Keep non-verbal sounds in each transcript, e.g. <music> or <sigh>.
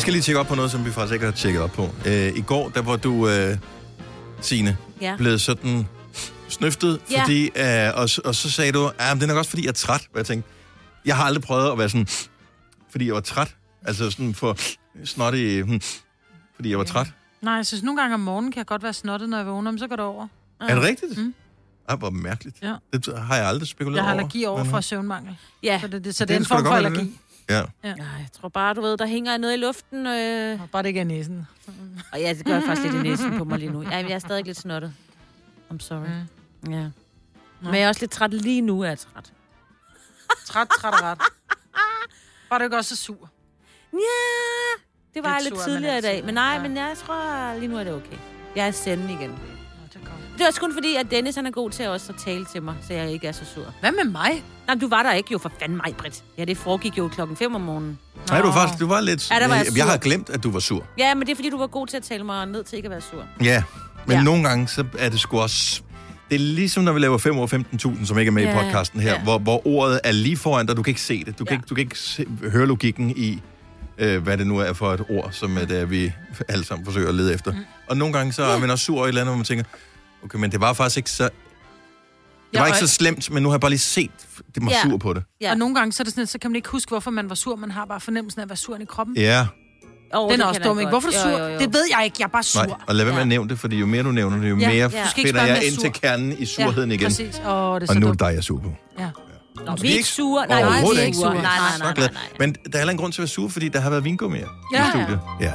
Jeg skal lige tjekke op på noget, som vi faktisk ikke har tjekket op på. Øh, I går, der var du, øh, Signe, Ja. blevet sådan snøftet, Ja. fordi, øh, og, og så sagde du, at det er nok også, fordi jeg er træt. Og jeg tænkte, jeg har aldrig prøvet at være sådan, fordi jeg var træt. Altså sådan for snottig, hmm, fordi jeg var træt. Nej, jeg synes nogle gange om morgenen kan jeg godt være snottet, når jeg vågner, men så går det over. Er det rigtigt? Mm. Ej, hvor mærkeligt. Ja. Det har jeg aldrig spekuleret Jeg har over. allergi over Men, for søvnmangel. Ja, Så det, det, så Det det er en form for være, det allergi. Ja. Ja, jeg tror bare, du ved, der hænger noget i luften. Øh... Bare det ikke er næsen. Og ja, det gør faktisk lidt i næsen på mig lige nu. Ja, jeg er stadig lidt snottet. I'm sorry. Mm. Ja. Men jeg er også lidt træt lige nu, er jeg træt. Træt, træt og ret. Bare du ikke også er sur. Ja, det var Lidt lidt, sur er tidligere i dag. Men nej, ja. men jeg tror, lige nu er det okay. Jeg er sende igen. Nå, det er er også kun fordi, at Dennis han er god til også at tale til mig, så jeg ikke er så sur. Hvad med mig? Nej, du var der ikke jo for fanden mig, Britt. Ja, det foregik jo klokken 5 om morgenen. Nej, du var Nå. faktisk, du var lidt... Ja, der var jeg jeg, har glemt, at du var sur. Ja, men det er fordi, du var god til at tale mig ned til ikke at være sur. Ja, men ja. Nogle gange, så er det sgu også... Det er ligesom, når vi laver 5 år 15.000, som ikke er med Ja, i podcasten her, ja. hvor, hvor ordet er lige foran dig. Du kan ikke se det. Du kan Ja. ikke, du kan ikke se, høre logikken i, øh, hvad det nu er for et ord, som er det, vi alle sammen forsøger at lede efter. Mm. Og nogle gange, så er man også sur over et eller andet, hvor man tænker, okay, men det var faktisk ikke så... Det Ja, var ikke og- så slemt, men nu har jeg bare lige set, det var Ja. sur på det. Ja. Ja. Og nogle gange, så, er det sådan, så kan man ikke huske, hvorfor man var sur. Man har bare fornemmelsen af at være sur i kroppen. Ja. Ja, Oh, Den er også dum, ikke? Hvorfor er du sur? Det ved jeg ikke. Jeg er bare sur. nej, og lad være med Ja. at nævne det, fordi jo mere du nævner det, jo Ja, mere ja. ja. Ikke finder jeg ind til kernen i surheden igen. Præcis. Åh, det er Og så nu er det dig, jeg er sur på. Ja. Nå, vi vi er ikke ikke sure. Nej, nej, vi er ikke ikke sure. sure. Nej, nej, nej, nej, nej. Men der er heller en grund til at være sur, fordi der har været vingummier Ja. i studiet. Ja.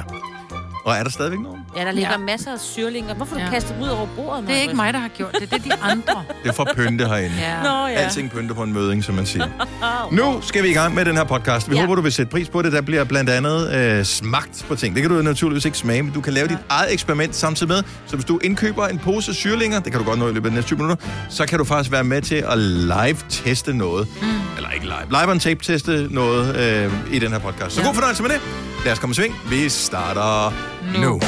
Og er der stadigvæk nogen? Ja, der ligger Ja. masser af syrlinger. Hvorfor Ja. du kastet dem ud over bordet? Det er ikke mig, der har gjort det. Det er de andre. <laughs> Det er for pynte herinde. Ja. Nå, ja. Alting pynter på en møding, som man siger. <laughs> Nu skal vi i gang med den her podcast. Vi Ja. håber, du vil sætte pris på det. Der bliver blandt andet øh, smagt på ting. Det kan du naturligvis ikke smage, men du kan lave dit eget eksperiment samtidig med. Så hvis du indkøber en pose syrlinger, det kan du godt nå i løbet af de næste 20 minutter, så kan du faktisk være med til at live-teste noget. Mm. Eller ikke live. Live on tape-teste noget øh, i den her podcast. Så Ja. god fornøjelse med det. Lad os komme i sving. Vi starter nu. nu.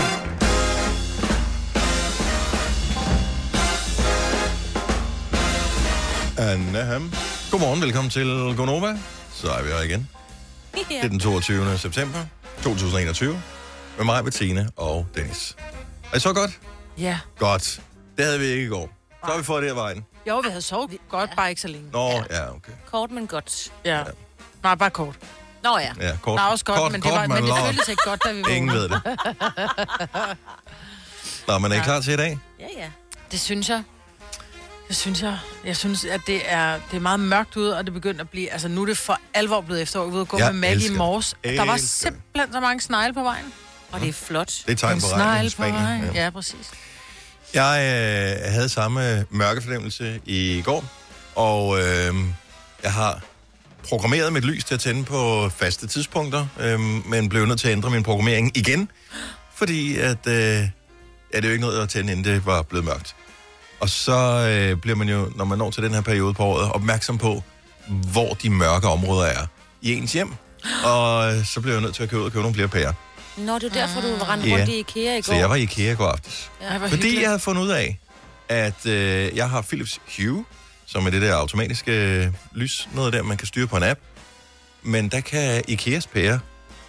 Anaham. Godmorgen, velkommen til Gonova. Så er vi her igen. <laughs> Det er den 22. september 2021. Med mig, Bettina og Dennis. Er I så godt? Ja. Godt. Det havde vi ikke i går. Så har vi fået det her vejen. Jo, vi havde sovet godt, bare ikke så længe. Nå, ja, okay. Kort, men godt. Ja. Nej, bare kort. Nå ja. Ja, kort. Der er også godt, kort, men, det, var, men det føltes ikke godt, da vi Ingen vågnede. ved det. Nå, men er I klar til i dag? Ja, ja. Det synes jeg. Det synes jeg. Jeg synes, at det er, det er meget mørkt ude, og det begynder at blive... Altså, nu er det for alvor blevet efterår. Vi var ude og gå Jeg med Maggie elsker i morges. Der var simpelthen så mange snegle på vejen. Og det er flot. Det er tegn på regn i på vejen. Ja. Ja, præcis. Jeg øh, havde samme mørkefornemmelse i går, og øh, jeg har programmeret mit lys til at tænde på faste tidspunkter, øh, men blev nødt til at ændre min programmering igen, fordi at, øh, ja, det er jo ikke noget at tænde, inden det var blevet mørkt. Og så øh, bliver man jo, når man når til den her periode på året, opmærksom på, hvor de mørke områder er i ens hjem. Og øh, så blev jeg nødt til at købe ud og købe nogle flere pærer. Nå, det er derfor, du rendte Ja. rundt i IKEA i går. Så jeg var i IKEA i går aftes. Ja, Fordi hyggeligt. jeg havde fundet ud af, at øh, jeg har Philips Hue, som er det der automatiske øh, lys, noget der, man kan styre på en app. Men der kan Ikeas pære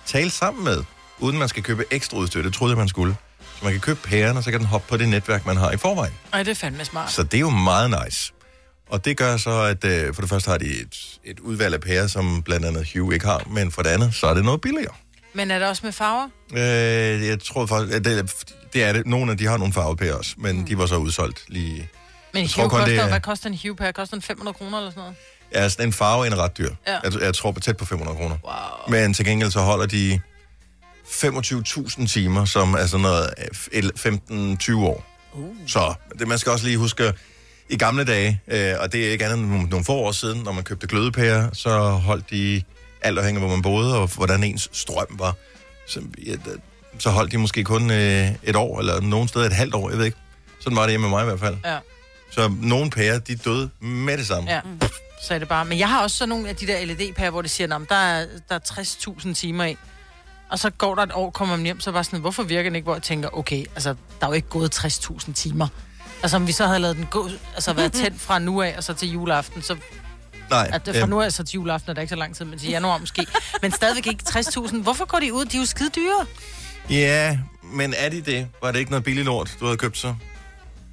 tale sammen med, uden man skal købe ekstra udstyr. Det troede jeg, man skulle. Så man kan købe pæren, og så kan den hoppe på det netværk, man har i forvejen. Ej, det er fandme smart. Så det er jo meget nice. Og det gør så, at øh, for det første har de et, et udvalg af pærer, som blandt andet Hue ikke har, men for det andet, så er det noget billigere. Men er det også med farver? Øh, jeg tror faktisk, det, det er det. Nogle af de har nogle farvepærer også, men mm. de var så udsolgt lige Men kun, koster, det er- hvad koster en Hue per? Koster den 500 kroner eller sådan noget? Ja, sådan en farve en ret dyr. Ja. Jeg, jeg tror på tæt på 500 kroner. Wow. Men til gengæld så holder de 25.000 timer, som er sådan noget øh, 15-20 år. Uh. Så det, man skal også lige huske, i gamle dage, øh, og det er ikke andet end nogle, få år siden, når man købte glødepærer, så holdt de, alt afhængig af hvor man boede, og hvordan ens strøm var, så, ja, så holdt de måske kun øh, et år, eller nogen steder et halvt år, jeg ved ikke. Sådan var det hjemme med mig i hvert fald. Ja. Så nogle pærer, de døde med det samme. Ja, så er det bare. Men jeg har også sådan nogle af de der LED-pærer, hvor de siger, at der er, der er 60.000 timer i. Og så går der et år, kommer man hjem, så bare sådan, hvorfor virker den ikke? Hvor jeg tænker, okay, altså, der er jo ikke gået 60.000 timer. Altså, om vi så havde lavet den gå, altså været tændt fra nu af, og så til juleaften, så Nej, At det, fra øhm. nu af så til juleaften er der ikke så lang tid, men til januar måske. Men stadigvæk ikke 60.000. Hvorfor går de ud? De er jo skide dyre. Ja, men er de det? Var det ikke noget billigt lort, du havde købt så?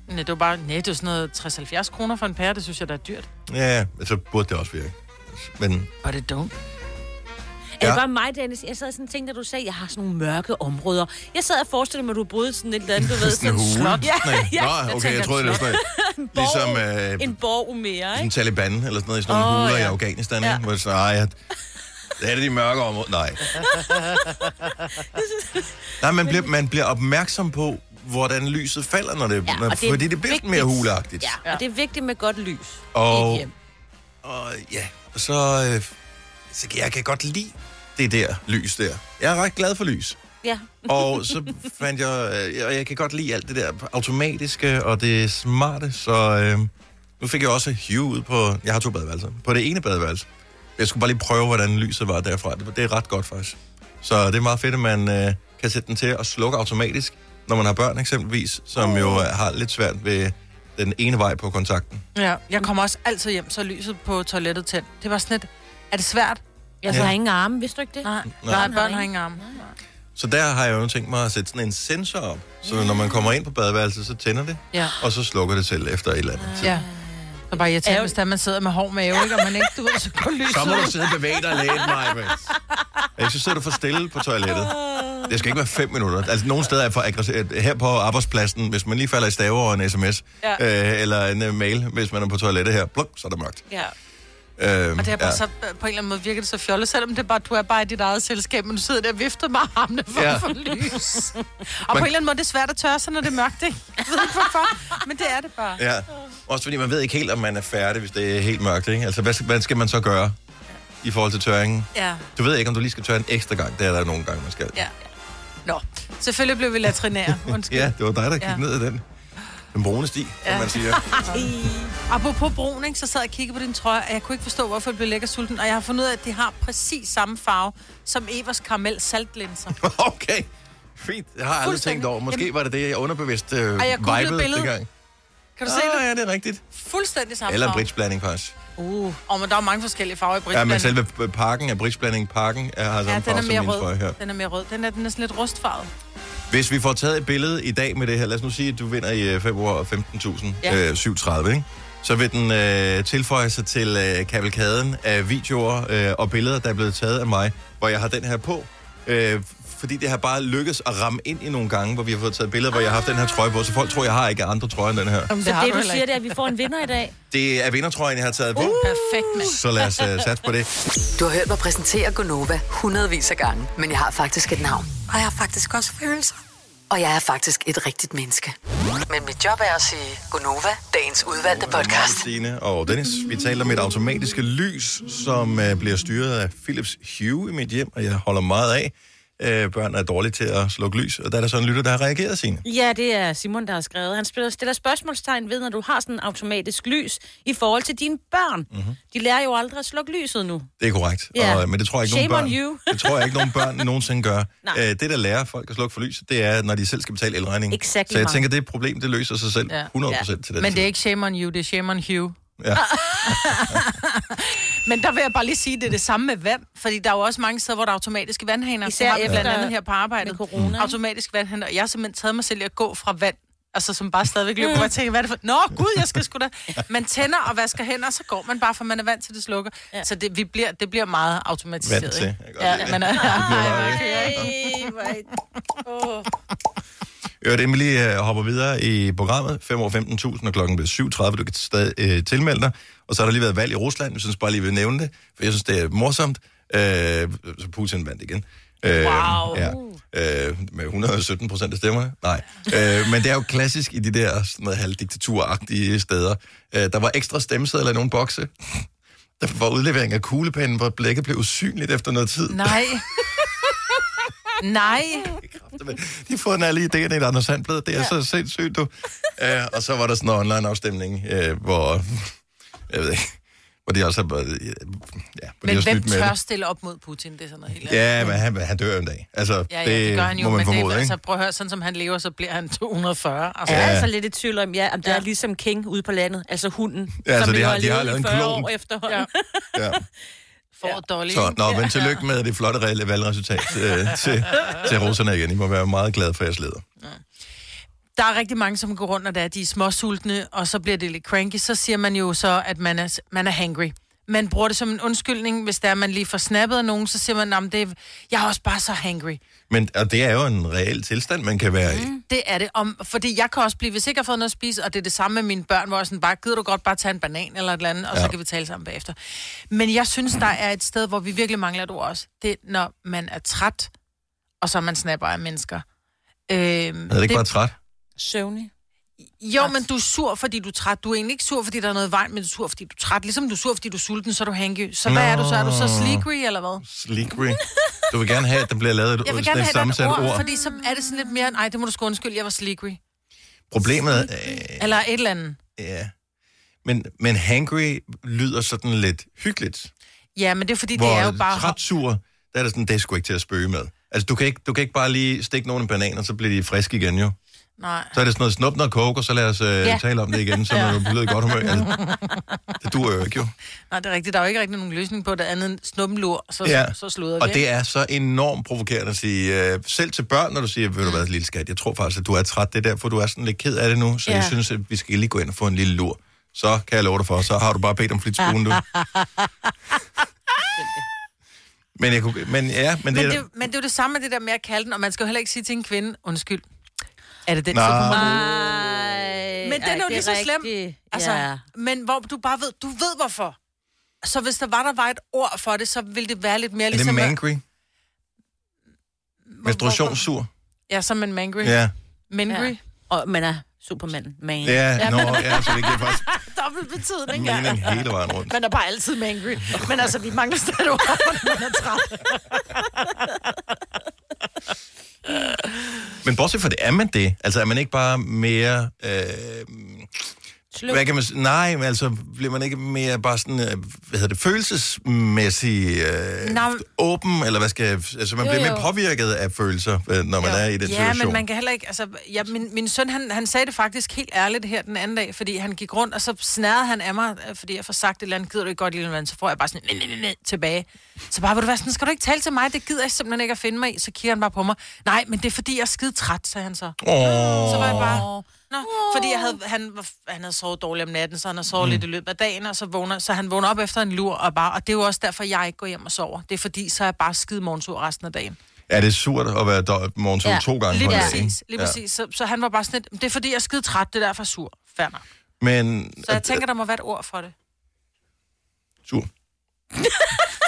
Nej, det var bare, nej, det er sådan noget 60-70 kroner for en pære. Det synes jeg, der er dyrt. Ja, så burde det også virke. Men But it don't. Er Ja. det bare mig, Dennis? Jeg sad sådan og tænkte, da du sagde, at jeg har sådan nogle mørke områder. Jeg sad og forestillede mig, at du boede sådan et eller andet, du ved, sådan en slot. Ja, Nej. <laughs> ja. Nå, Jeg okay, tænker jeg troede, det var sådan noget, ligesom øh, En borg mere, sådan ikke? Taliban eller sådan noget, i sådan nogle Åh, huler i ja. Afghanistan, Ja. ikke? Hvor det sådan, ej, at- det er det de mørke områder. Nej. <laughs> Nej, man bliver, man bliver opmærksom på, hvordan lyset falder, når det, Ja, når, og det er fordi det bliver vigtigt. mere huleagtigt. Ja, og det er vigtigt med godt lys. Og- i et hjem. Og ja, og så, øh, så kan jeg kan godt lide det der lys der. Jeg er ret glad for lys. Ja. <laughs> Og så fandt jeg, øh, og jeg kan godt lide alt det der automatiske og det smarte, så øh, nu fik jeg også Hue ud på, jeg har to badeværelser, på det ene badeværelse. Jeg skulle bare lige prøve, hvordan lyset var derfra. Det, det er ret godt faktisk. Så det er meget fedt, at man øh, kan sætte den til at slukke automatisk, når man har børn eksempelvis, som jo har lidt svært ved den ene vej på kontakten. Ja, jeg kommer også altid hjem, så lyset på toilettet tændt. Det var sådan lidt, er det svært? Jeg Ja. har ingen arme, vidste du ikke det? Nej, Nej. Nej børn har ingen arme. Så der har jeg jo tænkt mig at sætte sådan en sensor op, så når man kommer ind på badeværelset, så tænder det, Ja. og så slukker det selv efter et eller andet tid. Ja. Så bare irriterende, hvis der man sidder med hård mave, ikke? og man ikke, du ved, så går lyset. Så må du sidde og bevæge dig lidt, Maja. Jeg <laughs> så sidder du for stille på toilettet. Det skal ikke være fem minutter. Altså, nogle steder er for aggressivt. Her på arbejdspladsen, hvis man lige falder i stave over en sms, Ja. øh, eller en uh, mail, hvis man er på toilettet her, pluk, så er det mørkt. Ja. Øhm, Og det er bare ja. så, på en eller anden måde virker det så fjollet, selvom det er bare, du er bare i dit eget selskab, men du sidder der og vifter med armene for Ja. at få lys. Og på en eller anden måde, det er svært at tørre sig, når det er mørkt, ikke? Jeg ved ikke hvorfor, men det er det bare. Ja. Også fordi man ved ikke helt, om man er færdig, hvis det er helt mørkt. Ikke? Altså, hvad, skal- hvad skal man så gøre i forhold til tørringen? Ja. Du ved ikke, om du lige skal tørre en ekstra gang. Det er der nogle gange, man skal. ja. Nå, selvfølgelig blev vi latrinære. <laughs> Undskyld. Ja, det var dig, der ja. Ja. ned i den. Den brune sti, ja. som Ja. man siger. <laughs> Apropos brun, ikke, så sad jeg og kiggede på din trøje, og jeg kunne ikke forstå, hvorfor det blev lækker sulten. Og jeg har fundet ud af, at de har præcis samme farve som Evers karamel saltlinser. <laughs> Okay, fint. Jeg har aldrig tænkt over. Måske Jamen- var det det, jeg underbevidst øh, Ej, jeg vibede billedet. dengang. Kan du se Ah, det? ja, det er rigtigt. Fuldstændig samme Eller bridgeblanding, faktisk. Uh. Og men der er mange forskellige farver i Ja, bridgeblanding. men selve pakken af bridgeblanding, pakken er, har samme Ja, den farve er som mere trøje her. rød. Den er mere rød. Den er, den er sådan lidt rustfarvet. Hvis vi får taget et billede i dag med det her, lad os nu sige, at du vinder i øh, februar 15.000, Ja. øh, 37, ikke? Så vil den øh, tilføje sig til øh, kavalkaden af videoer øh, og billeder, der er blevet taget af mig, hvor jeg har den her på. Øh, fordi det har bare lykkes at ramme ind i nogle gange, hvor vi har fået taget billeder, hvor jeg har haft den her trøje på, så folk tror, jeg har ikke andre trøjer end den her. Jamen, Så det, du siger, det er, at vi får en vinder i dag. <laughs> Det er vindertrøjen, jeg har taget på, Perfekt, mand. så lad os øh, satse på det. Du har hørt mig præsentere Gonova hundredvis af gange, men jeg har faktisk et navn. Og jeg har faktisk også følelser. Og jeg er faktisk et rigtigt menneske. Men mit job er at sige Gonova, dagens udvalgte podcast. Stine og Dennis. Vi taler om et automatiske lys, som øh, bliver styret af Philips Hue i mit hjem, og jeg holder meget af. Øh, børn er dårlige til at slukke lys, og der er der sådan en lytter, der har reageret, Signe. Ja, det er Simon, der har skrevet. Han spiller, stiller spørgsmålstegn ved, når du har sådan en automatisk lys i forhold til dine børn. Mhm. Mm-hmm. De lærer jo aldrig at slukke lyset nu. Det er korrekt, Ja. og, men det tror jeg ikke, Shame nogen on børn, you. det tror jeg ikke, nogen børn <laughs> nogensinde gør. Nej. Øh, det, der lærer folk at slukke for lys, det er, når de selv skal betale elregning. Exactly, Så jeg Mark. tænker, det er et problem, det løser sig selv Ja. 100% til den Men det er ikke shame on you, det er shame on Hugh. Ja. <laughs> Men der vil jeg bare lige sige, at det er det samme med vand. Fordi der er jo også mange steder, hvor der er automatiske vandhaner. Især har vi blandt andet her på arbejdet. med corona? Automatisk vandhaner. Og jeg har simpelthen taget mig selv i at gå fra vand Altså, som bare stadigvæk løber. Og jeg tænker, hvad er det for... Nå, gud, jeg skal sgu da... Man tænder og vasker hænder, og så går man bare, for man er vant til, det slukker. Ja. Så det, vi bliver, det bliver meget automatiseret. Vant til. ikke? Ja, bliver <laughs> meget- Ej, hvor er- Åh. Øvrigt, lige øh, hopper videre i programmet, 5 år 15.000, og klokken bliver 7.30, du kan stadig øh, tilmelde dig. Og så har der lige været valg i Rusland, jeg synes bare lige, vi vil nævne det, for jeg synes, det er morsomt. Øh, så Putin vandt igen. Øh, Wow. Ja, øh, med 117 procent af stemmerne. Nej. Øh, men det er jo klassisk i de der sådan noget halvdiktaturagtige steder. Øh, der var ekstra stemmesedler i nogle bokse. Der var udlevering af kuglepennen, hvor blækket blev usynligt efter noget tid. Nej. <laughs> Nej. <laughs> De har fået en alle idéerne i et Anders Sandblad. Det er ja. så sindssygt, du. Uh, og så var der sådan en online afstemning, uh, hvor, jeg ved ikke, Hvor de også har... Ja, hvor de Men har hvem tør det. stille op mod Putin? Det er sådan noget helt andet. Ja, men han, han dør en dag. Altså, Ja, ja, det, det gør han jo, må man men formode, det, ikke? altså, prøv at høre, sådan som han lever, så bliver han 240. Altså, Jeg er Ja. altså lidt i tvivl om, ja, om det Ja. er ligesom King ude på landet, altså hunden, Ja, altså, som de har- de har lavet i en 40 klon. år efterhånden. Ja. Ja. <laughs> for Dolly. Så, nå, men tillykke med det flotte reelle valgresultat øh, <laughs> til, til russerne igen. I må være meget glade for jeres leder. Der er rigtig mange, som går rundt, og der er de er småsultne, og så bliver det lidt cranky. Så siger man jo så, at man er, man er hangry. Man bruger det som en undskyldning, hvis der er, man lige får snappet af nogen, så siger man, at det er, jeg er også bare så hangry. Men og det er jo en reel tilstand, man kan være i. Det er det. Om, fordi jeg kan også blive, hvis jeg ikke har fået noget at spise, og det er det samme med mine børn, hvor jeg sådan bare, gider du godt bare tage en banan eller et eller andet, og ja. Så kan vi tale sammen bagefter. Men jeg synes, der er et sted, hvor vi virkelig mangler et ord også. Det er, når man er træt, og så man snapper af mennesker. Øhm, Er det ikke bare træt? Søvnig. Jo, men du er sur, fordi du er træt. Du er egentlig ikke sur, fordi der er noget i vejen, men du er sur, fordi du er træt. Ligesom du er sur, fordi du er sulten, så er du hangry. Så hvad Nå. er du så? Er du så sleekry, eller hvad? Sleekry. Du vil gerne have, at der bliver lavet et, Jeg vil gerne have et ord, ord. fordi så er det sådan lidt mere, nej, det må du sgu undskylde, jeg var sleekry. Problemet øh, Eller et eller andet. ja. Men, men hangry lyder sådan lidt hyggeligt. Ja, men det er fordi, Hvor det er jo bare... træt sur, der er det sådan, det er sgu ikke til at spøge med. Altså, du kan ikke, du kan ikke bare lige stikke nogle bananer, så bliver de friske igen jo. Nej. Så er det sådan noget snup noget coke, og så lad os øh, Ja. tale om det igen, så er du blevet i godt humør. Altså, <laughs> det duer jo ikke jo. Nej, det er rigtigt. Der er jo ikke rigtig nogen løsning på det andet end snuppenlur, så, Ja. ja. så sluder vi. Og det er så enormt provokerende at sige, øh, selv til børn, når du siger, ved du hvad, lille skat, jeg tror faktisk, at du er træt, det er derfor, du er sådan lidt ked af det nu, så ja. Ja. jeg synes, at vi skal lige gå ind og få en lille lur. Så kan jeg love dig for, så har du bare bedt om flitsbuen, du. <laughs> men, jeg kunne, men ja, men det, Men er... det, men det er jo det samme med det der med at kalde den, og man skal jo heller ikke sige til en kvinde, undskyld. Er det den, Nå. så kommer du ud? Ej, Men den er jo lige så slem. Altså, Ja. Men hvor du bare ved, du ved hvorfor. Så hvis der var, der var et ord for det, så ville det være lidt mere er det ligesom... mangry? Menstruationssur? Ja, som en mangry. Ja. Mangry. Ja. Og man er Superman. Man. Ja, nå, ja, så det giver faktisk <laughs> Dobbelt betydning, ja. mening hele vejen rundt. Man er bare altid mangry. Men altså, vi mangler stadig ord, når man er træt. <laughs> Men bortset fra det, er man det? Altså er man ikke bare mere... Øh, Sluk. hvad kan man sige? Nej, men altså bliver man ikke mere bare sådan, øh, hvad hedder det, følelsesmæssig øh, Nå. åben, eller hvad skal altså man Jo, bliver jo. mere påvirket af følelser, øh, når man Jo. er i den ja, situation. men man kan heller ikke... Altså, ja, min, min søn, han, han sagde det faktisk helt ærligt her den anden dag, fordi han gik rundt, og så snærede han af mig, øh, fordi jeg får sagt et eller andet, gider du ikke godt lille vand, så får jeg bare sådan, næ, næ, næ, næ, tilbage. Så bare, vil du være sådan, skal du ikke tale til mig? Det gider jeg simpelthen ikke at finde mig i. Så kigger han bare på mig. Nej, men det er fordi, jeg er skide træt, sagde han så. Åh, Så var jeg bare... Nå, fordi jeg havde, han, var- han havde sovet dårligt om natten, så han havde sovet mm. lidt i løbet af dagen, og så, vågner, så han vågner op efter en lur, og, bare, og det er jo også derfor, jeg ikke går hjem og sover. Det er fordi, så er jeg bare skide morgensur resten af dagen. er det surt at være do- morgensur Ja, to gange Lige på en dag? præcis, lige præcis. Så, så han var bare sådan lidt, det er fordi, jeg er skide træt, det er derfor sur. Nok. Men, Så jeg tænker, der må være et ord for det. Sur. <laughs>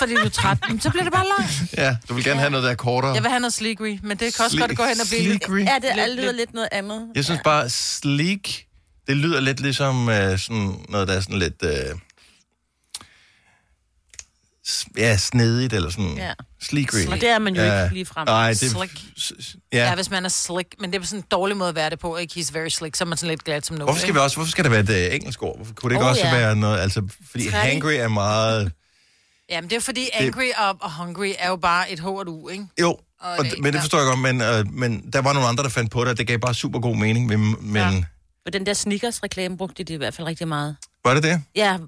Fordi du er træt. Men så bliver det bare langt. Ja, du vil gerne have noget, der er kortere. Jeg vil have noget sleekry, men det kan også Sle- godt gå hen og blive lidt... sleekry? Ja, det Lidt- lyder lidt- lidt noget andet. Jeg synes bare, sleek, det lyder lidt ligesom øh, sådan noget, der er sådan lidt... Øh, s- ja, snedigt, eller sådan... Ja. Sleekry. Og det er man jo ikke ligefrem. Nej, det Slick. s- s- Ja. Ja. ja, hvis man er slick, men det er sådan en dårlig måde at være det på, ikke? He's very slick, så er man sådan lidt glad som noget. Hvorfor skal, vi også, hvorfor skal det være et øh, engelsk ord? Hvorfor kunne det ikke Oh, også ja. være noget... Altså, fordi Træt. hangry er meget... Jamen, det er fordi angry og, og hungry er jo bare et H og et U, ikke? Jo, Og og, det- men det ja. forstår jeg godt, men, øh, men der var nogle andre, der fandt på det, og det gav bare super god mening. Men, men Ja. ja. For den der Snickers-reklame brugte de i hvert fald rigtig meget. var det det? Ja,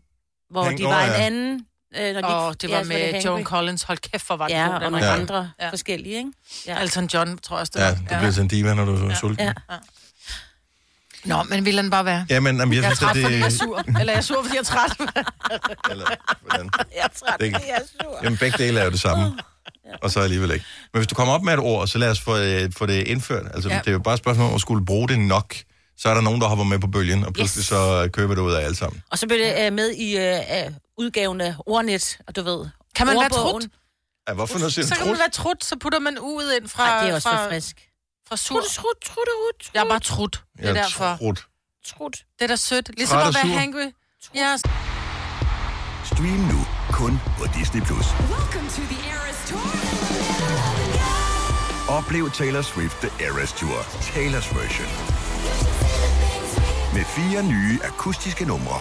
hvor Hang- de var ja. en anden... Øh, når de Og det var ja, med det Joan. Collins. Hold kæft, hvor var det Ja, god, og den nogle var. Ja. andre Ja. forskellige, ikke? Ja. Elton John, tror jeg også, det Ja, var. du bliver sådan en diva, når du er sulten. Ja. Nå, men vil den bare være? Ja, men jamen, jeg Jeg er synes, træt, at fordi jeg er det... sur. Eller jeg er sur, fordi jeg er træt. <laughs> Eller, hvordan? <laughs> Jeg er træt, Det- jeg er sur. Jamen, begge dele er jo det samme. Og så alligevel ikke. Men hvis du kommer op med et ord, så lad os få, øh, få det indført. Altså, Ja. det er jo bare et spørgsmål om at skulle bruge det nok. Så er der nogen, der hopper med på bølgen, og pludselig Yes. så øh, køber det ud af alle sammen. Og så blev det øh, med i øh, udgaven af Ordnet, og du ved... Kan man være ordbogen. trut? Ja, hvorfor noget siger Så kan man være trut, så putter man u'et ind fra, Nej, det er også fra, for frisk. Fra sur. Trut, trut, trut, trut. Jeg er bare trut. Det er derfor. Trut. trut. Det er da sødt. Ligesom Træt at være hangry. Ja, Stream nu kun på Disney+. Plus. Oplev Taylor Swift The Eras Tour, Taylor's version. Med fire nye akustiske numre.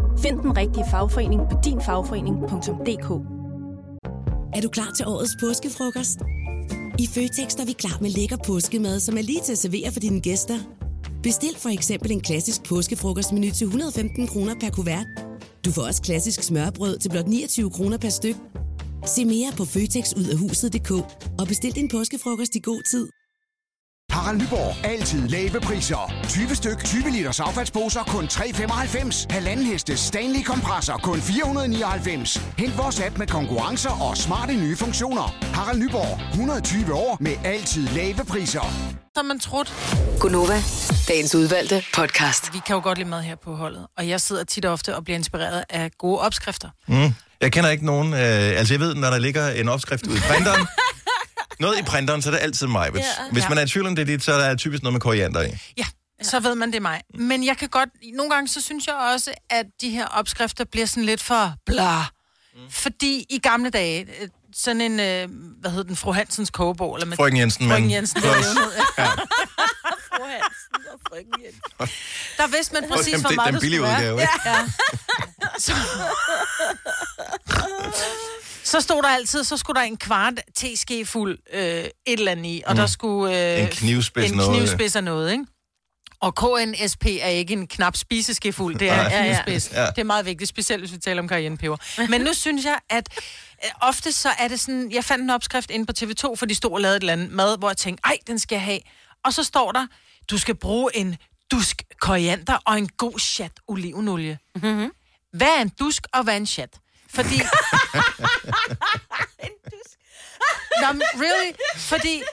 Find den rigtige fagforening på dinfagforening.dk Er du klar til årets påskefrokost? I Føtex er vi klar med lækker påskemad, som er lige til at servere for dine gæster. Bestil for eksempel en klassisk påskefrokostmenu til 115 kroner per kuvert. Du får også klassisk smørbrød til blot 29 kroner per styk. Se mere på føtexudafhuset.dk og bestil din påskefrokost i god tid. Harald Nyborg. Altid lave priser. 20 styk, 20 liters affaldsposer kun 3,95. Halvanden heste Stanley kompresser kun 499. Hent vores app med konkurrencer og smarte nye funktioner. Harald Nyborg. 120 år med altid lave priser. Så man troet. Gunova, dagens udvalgte podcast. Vi kan jo godt lide mad her på holdet, og jeg sidder tit og ofte og bliver inspireret af gode opskrifter. Mm. Jeg kender ikke nogen... Øh, altså, jeg ved, når der ligger en opskrift ude i printeren, <laughs> noget i printeren, så er det altid mig. Hvis, Ja. hvis man er i tvivl om det er dit, så er der typisk noget med koriander i. Ja, så ved man, det er mig. Men jeg kan godt... Nogle gange, så synes jeg også, at de her opskrifter bliver sådan lidt for bla. Mm. Fordi i gamle dage, øh, sådan en, øh, hvad hedder den, fru Hansens kogebog, eller med... Frøken Jensen, Frøken men- Jensen, noget, <laughs> ja. <laughs> Fru Hansen og frøken Jensen. Der vidste man præcis, Den- hvor meget den det billige udgave, være. ikke? Ja. <laughs> Så, så stod der altid, så skulle der en kvart teske fuld øh, et eller andet i, og Mm. der skulle... Øh, En knivspids en noget. knivspids af noget, ikke? Og KNSP er ikke en knap spiseskefuld, det er en Ja. Ja. Det er meget vigtigt, specielt hvis vi taler om cayennepeber. Men nu synes jeg, at øh, ofte så er det sådan, jeg fandt en opskrift inde på TV2, for de stod og lavede et eller andet mad, hvor jeg tænkte, ej, den skal jeg have. Og så står der, du skal bruge en dusk koriander og en god chat olivenolie. Mm-hmm. Hvad er en dusk, og hvad er en chat? Fordi... <laughs> Nå, men really? Fordi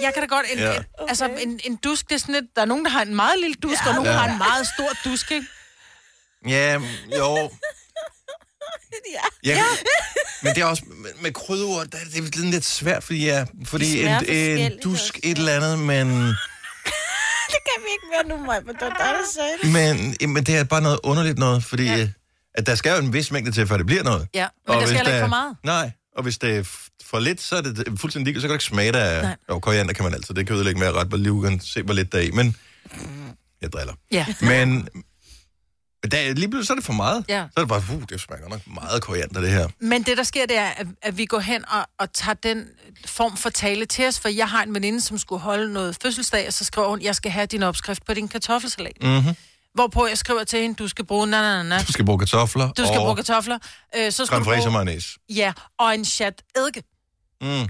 jeg kan da godt... En, Ja. okay. Altså, en, en dusk, det er sådan lidt... Der er nogen, der har en meget lille dusk, ja, og nogen, Ja. der har en meget stor dusk, ikke? Ja, jo. <laughs> ja. Ja. Men det er også med, med krydderord, der er det lidt, lidt svært, fordi, ja, fordi en, en dusk et eller andet, men, <laughs> Det kan vi ikke mere nu, Maja, men det var dig, der sagde det. men, jamen, det er bare noget underligt noget, fordi ja. At der skal jo en vis mængde til, før det bliver noget. Ja, men der hvis skal heller ikke for meget. Nej, og hvis det er for lidt, så er det fuldstændig ligegyldigt, så kan du ikke smage det af... Nej. Jo, koriander kan man altid, det kan ødelægge med at ret på liv, kan se, hvor lidt der er i, men jeg driller. Ja. Men, der, lige pludselig så er det for meget. Ja. Så er det bare, uh, det smager nok meget koriander, det her. Men det, der sker, det er, at, at vi går hen og, og tager den form for tale til os, for jeg har en veninde, som skulle holde noget fødselsdag, og så skriver hun, jeg skal have din opskrift på din kartoffelsalat. Mm-hmm. Hvorpå jeg skriver til hende, du skal bruge na, na, na. Du skal bruge kartofler Du skal og bruge kartofler. Øh, så skal creme du bruge, ja, og en chat eddike. Mm.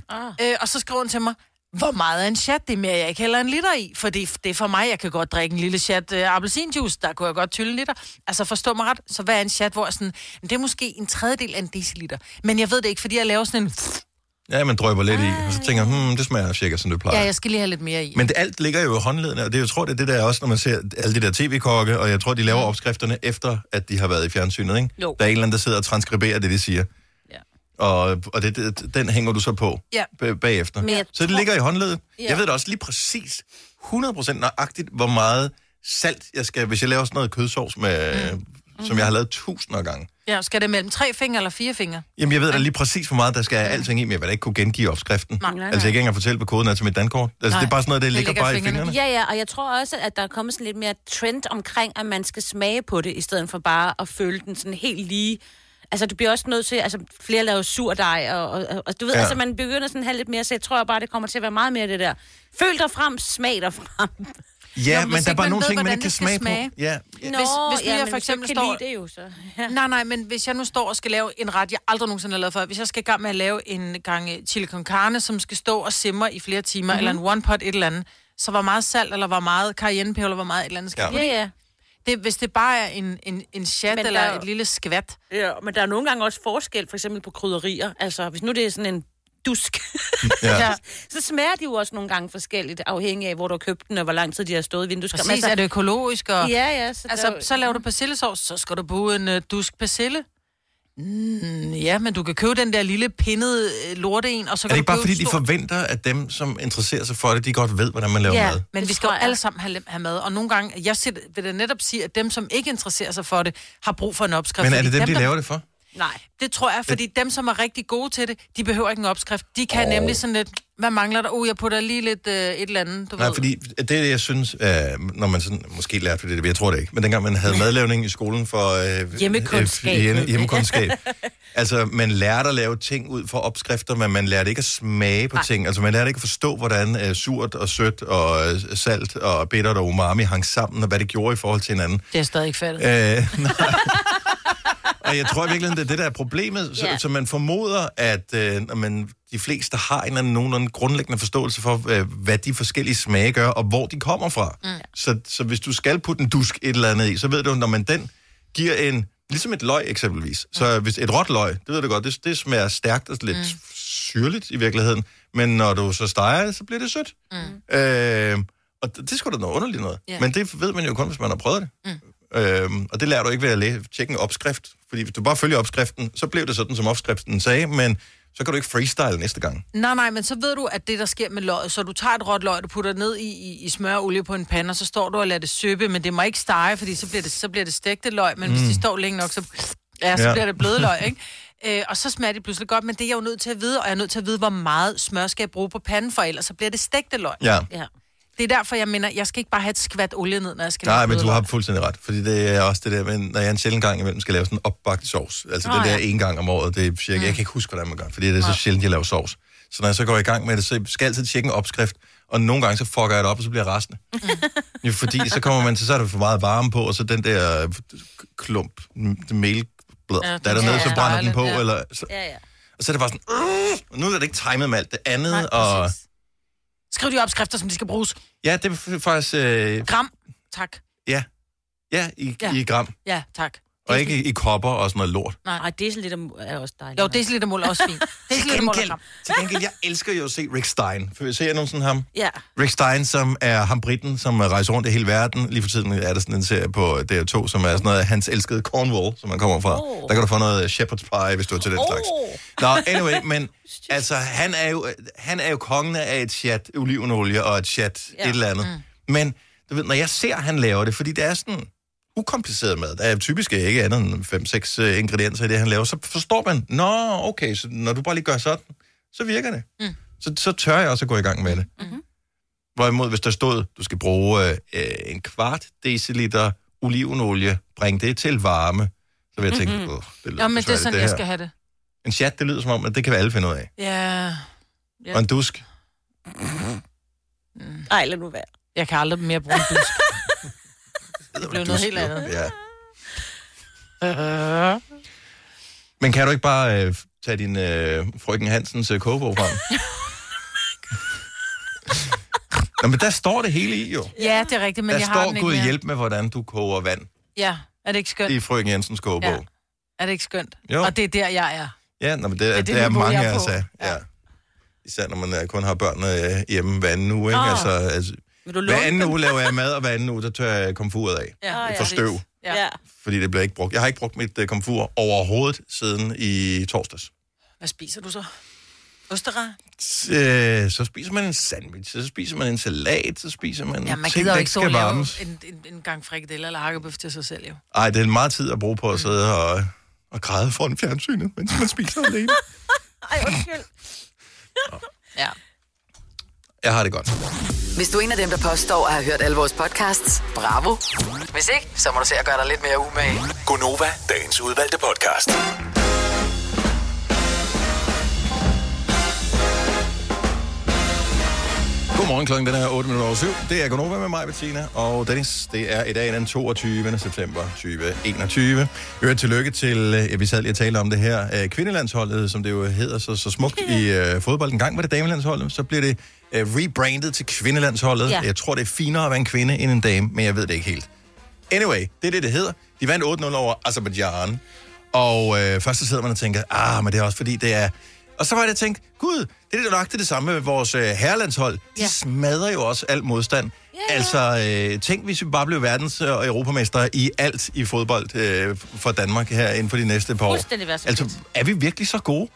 Øh, og så skriver hun til mig, hvor meget er en chat? Det er mere, jeg ikke hælder en liter i. For det, det er for mig, jeg kan godt drikke en lille chat øh, appelsinjuice. Der kunne jeg godt tylle en liter. Altså forstå mig ret. Så hvad er en chat, hvor sådan, det er måske en tredjedel af en deciliter. Men jeg ved det ikke, fordi jeg laver sådan en... Ja, man drøber lidt i, og så tænker jeg, hmm, det smager cirka, som det plejer. Ja, jeg skal lige have lidt mere i. Men det, alt ligger jo i håndledene, og det, jeg tror, det er det der også, når man ser alle de der tv-kokke, og jeg tror, de laver opskrifterne efter, at de har været i fjernsynet, ikke? Jo. Der er en eller anden, der sidder og transkriberer det, de siger. Ja. Og, og det, det, den hænger du så på Ja. b- bagefter. Men Så det tror- ligger i håndledet. Ja. Jeg ved da også lige præcis, 100% nøjagtigt, hvor meget salt jeg skal, hvis jeg laver sådan noget kødsovs, med, mm. Som jeg har lavet tusinder af gange. Ja, skal det mellem tre fingre eller fire fingre? Jamen, jeg ved da lige præcis, hvor meget der skal alting i, men jeg vil da ikke kunne gengive opskriften. Nej, nej, Altså, jeg kan ikke engang fortælle, hvad koden er til mit dankort. Altså, Nej. det er bare sådan noget, det, Det ligger ligger i bare i fingrene. fingrene. Ja, ja, og jeg tror også, at der er kommet sådan lidt mere trend omkring, at man skal smage på det, i stedet for bare at føle den sådan helt lige. Altså, du bliver også nødt til, altså, flere laver surdej, og, og, og, og du ved, ja. altså, man begynder sådan at have lidt mere, så jeg tror bare, det kommer til at være meget mere det der. Føl dig frem, smag dig frem. Ja, Nå, men hvis der er bare man nogle ting, man ikke kan smage, smage. på. Ja, ja. Nå, hvis nu jeg men for hvis eksempel står- lide det jo, så... Ja. Nej, nej, men hvis jeg nu står og skal lave en ret, jeg aldrig nogensinde har lavet før, hvis jeg skal i gang med at lave en gang chili con carne, som skal stå og simre i flere timer, Mhm. mm-hmm. eller en one pot et eller andet, så hvor meget salt, eller hvor meget cayennepeber, eller hvor meget et eller andet skal Ja. ja. Ja, ja. det, Hvis det bare er en, en, en chat, Men eller er et lille skvat, Ja, men der er nogle gange også forskel, for eksempel på krydderier. Altså, hvis nu det er sådan en dusk. Ja. <laughs> Ja. så smager de jo også nogle gange forskelligt, afhængig af, hvor du har købt den, og hvor lang tid de har stået i vindueskarmen. Præcis, er det økologisk? Og... Ja, ja. Så Altså, der, så laver du persillesovs, så skal du bruge en uh, dusk persille. Mm, ja, men du kan købe den der lille pinnede uh, lorte en, og så Er kan det ikke bare fordi, de forventer, at dem, som interesserer sig for det, de godt ved, hvordan man laver Ja. mad? Men vi skal jo alle sammen have, have mad, og nogle gange, jeg siger, vil da netop sige, at dem, som ikke interesserer sig for det, har brug for en opskrift. Men er det dem, de der- laver det for? Nej. Det tror jeg, fordi dem, som er rigtig gode til det, de behøver ikke en opskrift. De kan oh. nemlig sådan lidt, hvad mangler der? Uh, jeg putter lige lidt uh, et eller andet, du Nej, ved. fordi det, jeg synes, øh, når man sådan, måske lærte det, jeg tror det ikke, men dengang man havde madlavning i skolen for... Øh, Hjemmekundskab. Øh, hjemme, hjemmekundskab. <laughs> altså, man lærte at lave ting ud for opskrifter, men man lærte ikke at smage på ting. Altså, man lærte ikke at forstå, hvordan øh, surt og sødt og øh, salt og bittert og umami hang sammen, og hvad det gjorde i forhold til hinanden. Det er stadig ikke fattet. Øh, <laughs> nej. Og jeg tror virkelig, det er det, der er problemet. Så, Ja. så man formoder, at øh, når man, de fleste har en eller anden nogenlunde grundlæggende forståelse for, øh, hvad de forskellige smage gør, og hvor de kommer fra. Mm. Så, så hvis du skal putte en dusk et eller andet i, så ved du, når man den giver en... Ligesom et løg eksempelvis. Så hvis et råt løg, det ved du godt, det, det smager stærkt og lidt mm. syrligt i virkeligheden. Men når du så steger så bliver det sødt. Mm. Øh, og det, det sgu da noget underligt noget. Ja. Men det ved man jo kun, hvis man har prøvet det. Mm. Øhm, og det lærer du ikke ved at læse, tjekke en opskrift. Fordi hvis du bare følger opskriften, så blev det sådan, som opskriften sagde, men så kan du ikke freestyle næste gang. Nej, nej, men så ved du, at det, der sker med løget, så du tager et råt løg, du putter det ned i, i, i smør og olie på en pande, og så står du og lader det søbe, men det må ikke stege, fordi så bliver det, så bliver det stegte løg, men mm. hvis de står længe nok, så, ja, så ja. bliver det bløde <laughs> løg, ikke? Øh, og så smager det pludselig godt, men det er jeg jo nødt til at vide, og jeg er nødt til at vide, hvor meget smør skal jeg bruge på panden, for ellers så bliver det stegte løg. Ja. Ja. Det er derfor, jeg mener, jeg skal ikke bare have et skvat olie ned, når jeg skal Nej, men du har fuldstændig ret. Fordi det er også det der, men når jeg en sjældent gang imellem skal lave sådan en opbagt sovs. Altså Åh, den der ja. en gang om året, det er cirka, jeg kan ikke huske, hvordan man gør, fordi det er så sjældent, jeg laver sovs. Så når jeg så går i gang med det, så skal jeg altid tjekke en opskrift, og nogle gange så fucker jeg det op, og så bliver jeg resten. jo, fordi så kommer man til, så er der for meget varme på, og så den der øh, klump, m- melblad, Ja, ja, den der er dernede, så skal brænder den stejle, på, ja. eller, så, Ja, ja. og så er det bare sådan, og nu er det ikke timet med alt det andet, Nej, og præcis. Skriv de opskrifter, som de skal bruges. ja, det er faktisk, øh, Gram. Tak. ja, ja, i, Ja. i gram, Ja, tak. Og ikke i kopper og sådan noget lort. Nej, deciliter er også dejligt. Jo, decilitermål er også fint. <laughs> Til gengæld, til gengæld, jeg elsker jo at se Rick Stein. For ser jeg nogensinde ham? Ja. Rick Stein, som er ham britten, som rejser rundt i hele verden. Lige for tiden er der sådan en serie på DR2, som er sådan noget af hans elskede Cornwall, som han kommer fra. Oh. Der kan du få noget shepherd's pie, hvis du er til den Oh. slags. Nå, anyway, men <laughs> altså, han er jo, han er jo kongen af et chat olivenolie og et chat ja. Ja. et eller andet. Mm. Men du ved, når jeg ser, han laver det, fordi det er sådan ukompliceret mad. Der er typisk ikke andet end 5-6 uh, ingredienser i det, han laver. Så forstår man, nå, okay, så når du bare lige gør sådan, så virker det. Mm. Så, så tør jeg også at gå i gang med det. Mm-hmm. Hvorimod, hvis der stod, du skal bruge øh, en kvart deciliter olivenolie, bring det til varme, så vil jeg tænke, mm-hmm. det lyder Ja, men det er sådan, jeg her." skal have det. En chat, det lyder som om, at det kan vi alle finde ud af. Ja. Ja. Og en dusk. Ej, lad nu være. Jeg kan aldrig mere bruge en dusk. Det blev noget helt andet. Ja. <laughs> Men kan du ikke bare øh, tage din øh, frøken Hansens øh, kogebog frem? <laughs> Nå, men der står det hele i, jo. Ja, det er rigtigt, men der jeg har står, den ikke Gud hjælp med, hvordan du koger vand Ja, er det ikke skønt? i frøken Jensens kogebog. Ja. Er det ikke skønt? Jo. Og det er der, jeg er. Ja, nå, men det, er det, det det er mange af os af. Ja. ja. Især når man øh, kun har børnene øh, hjemme hver anden uge. Ikke? Åh. Altså, altså, Vil du hver anden dem? uge laver jeg <laughs> mad, og hver anden uge, der tør jeg komfuret af. Ja, For støv. Ja. Fordi det bliver ikke brugt. Jeg har ikke brugt mit uh, komfur overhovedet siden i torsdags. Hvad spiser du så? Osterer? S- øh, så spiser man en sandwich, så spiser man en salat, så spiser man Ja, man ting, gider der jo ikke og lave en, en, en gang frikadeller eller hakkebøf til sig selv, jo. Ej, det er meget tid at bruge på at sidde og, og græde foran fjernsynet, mens man spiser alene. <laughs> Ej, undskyld. <laughs> Ja. Jeg har det godt. Hvis du er en af dem, der påstår at have hørt alle vores podcasts, bravo. Hvis ikke, så må du se at gøre dig lidt mere umage. Gonova, dagens udvalgte podcast. Godmorgen, klokken den er 8 minutter over 7. Det er Gonova med mig, Bettina, og Dennis. Det er i dag den 22. september 2021. Vi hører tillykke til, øh, vi sad lige og talte om det her, øh, kvindelandsholdet, som det jo hedder så, så smukt i <laughs> øh, fodbold. En gang var det damelandsholdet, så bliver det øh, rebrandet til kvindelandsholdet. Ja. Jeg tror, det er finere at være en kvinde end en dame, men jeg ved det ikke helt. Anyway, det er det, det hedder. De vandt 8-0 over Azerbaijan. Og øh, først så sidder man og tænker, ah, men det er også fordi, det er Og så var det, jeg tænkte, gud, det er jo nok det samme med vores øh, herrelandshold. De ja. smadrer jo også alt modstand. Ja. Altså, øh, tænk, hvis vi bare blev verdens- og europamestre i alt i fodbold øh, for Danmark her inden for de næste par år. Altså, er vi virkelig så gode?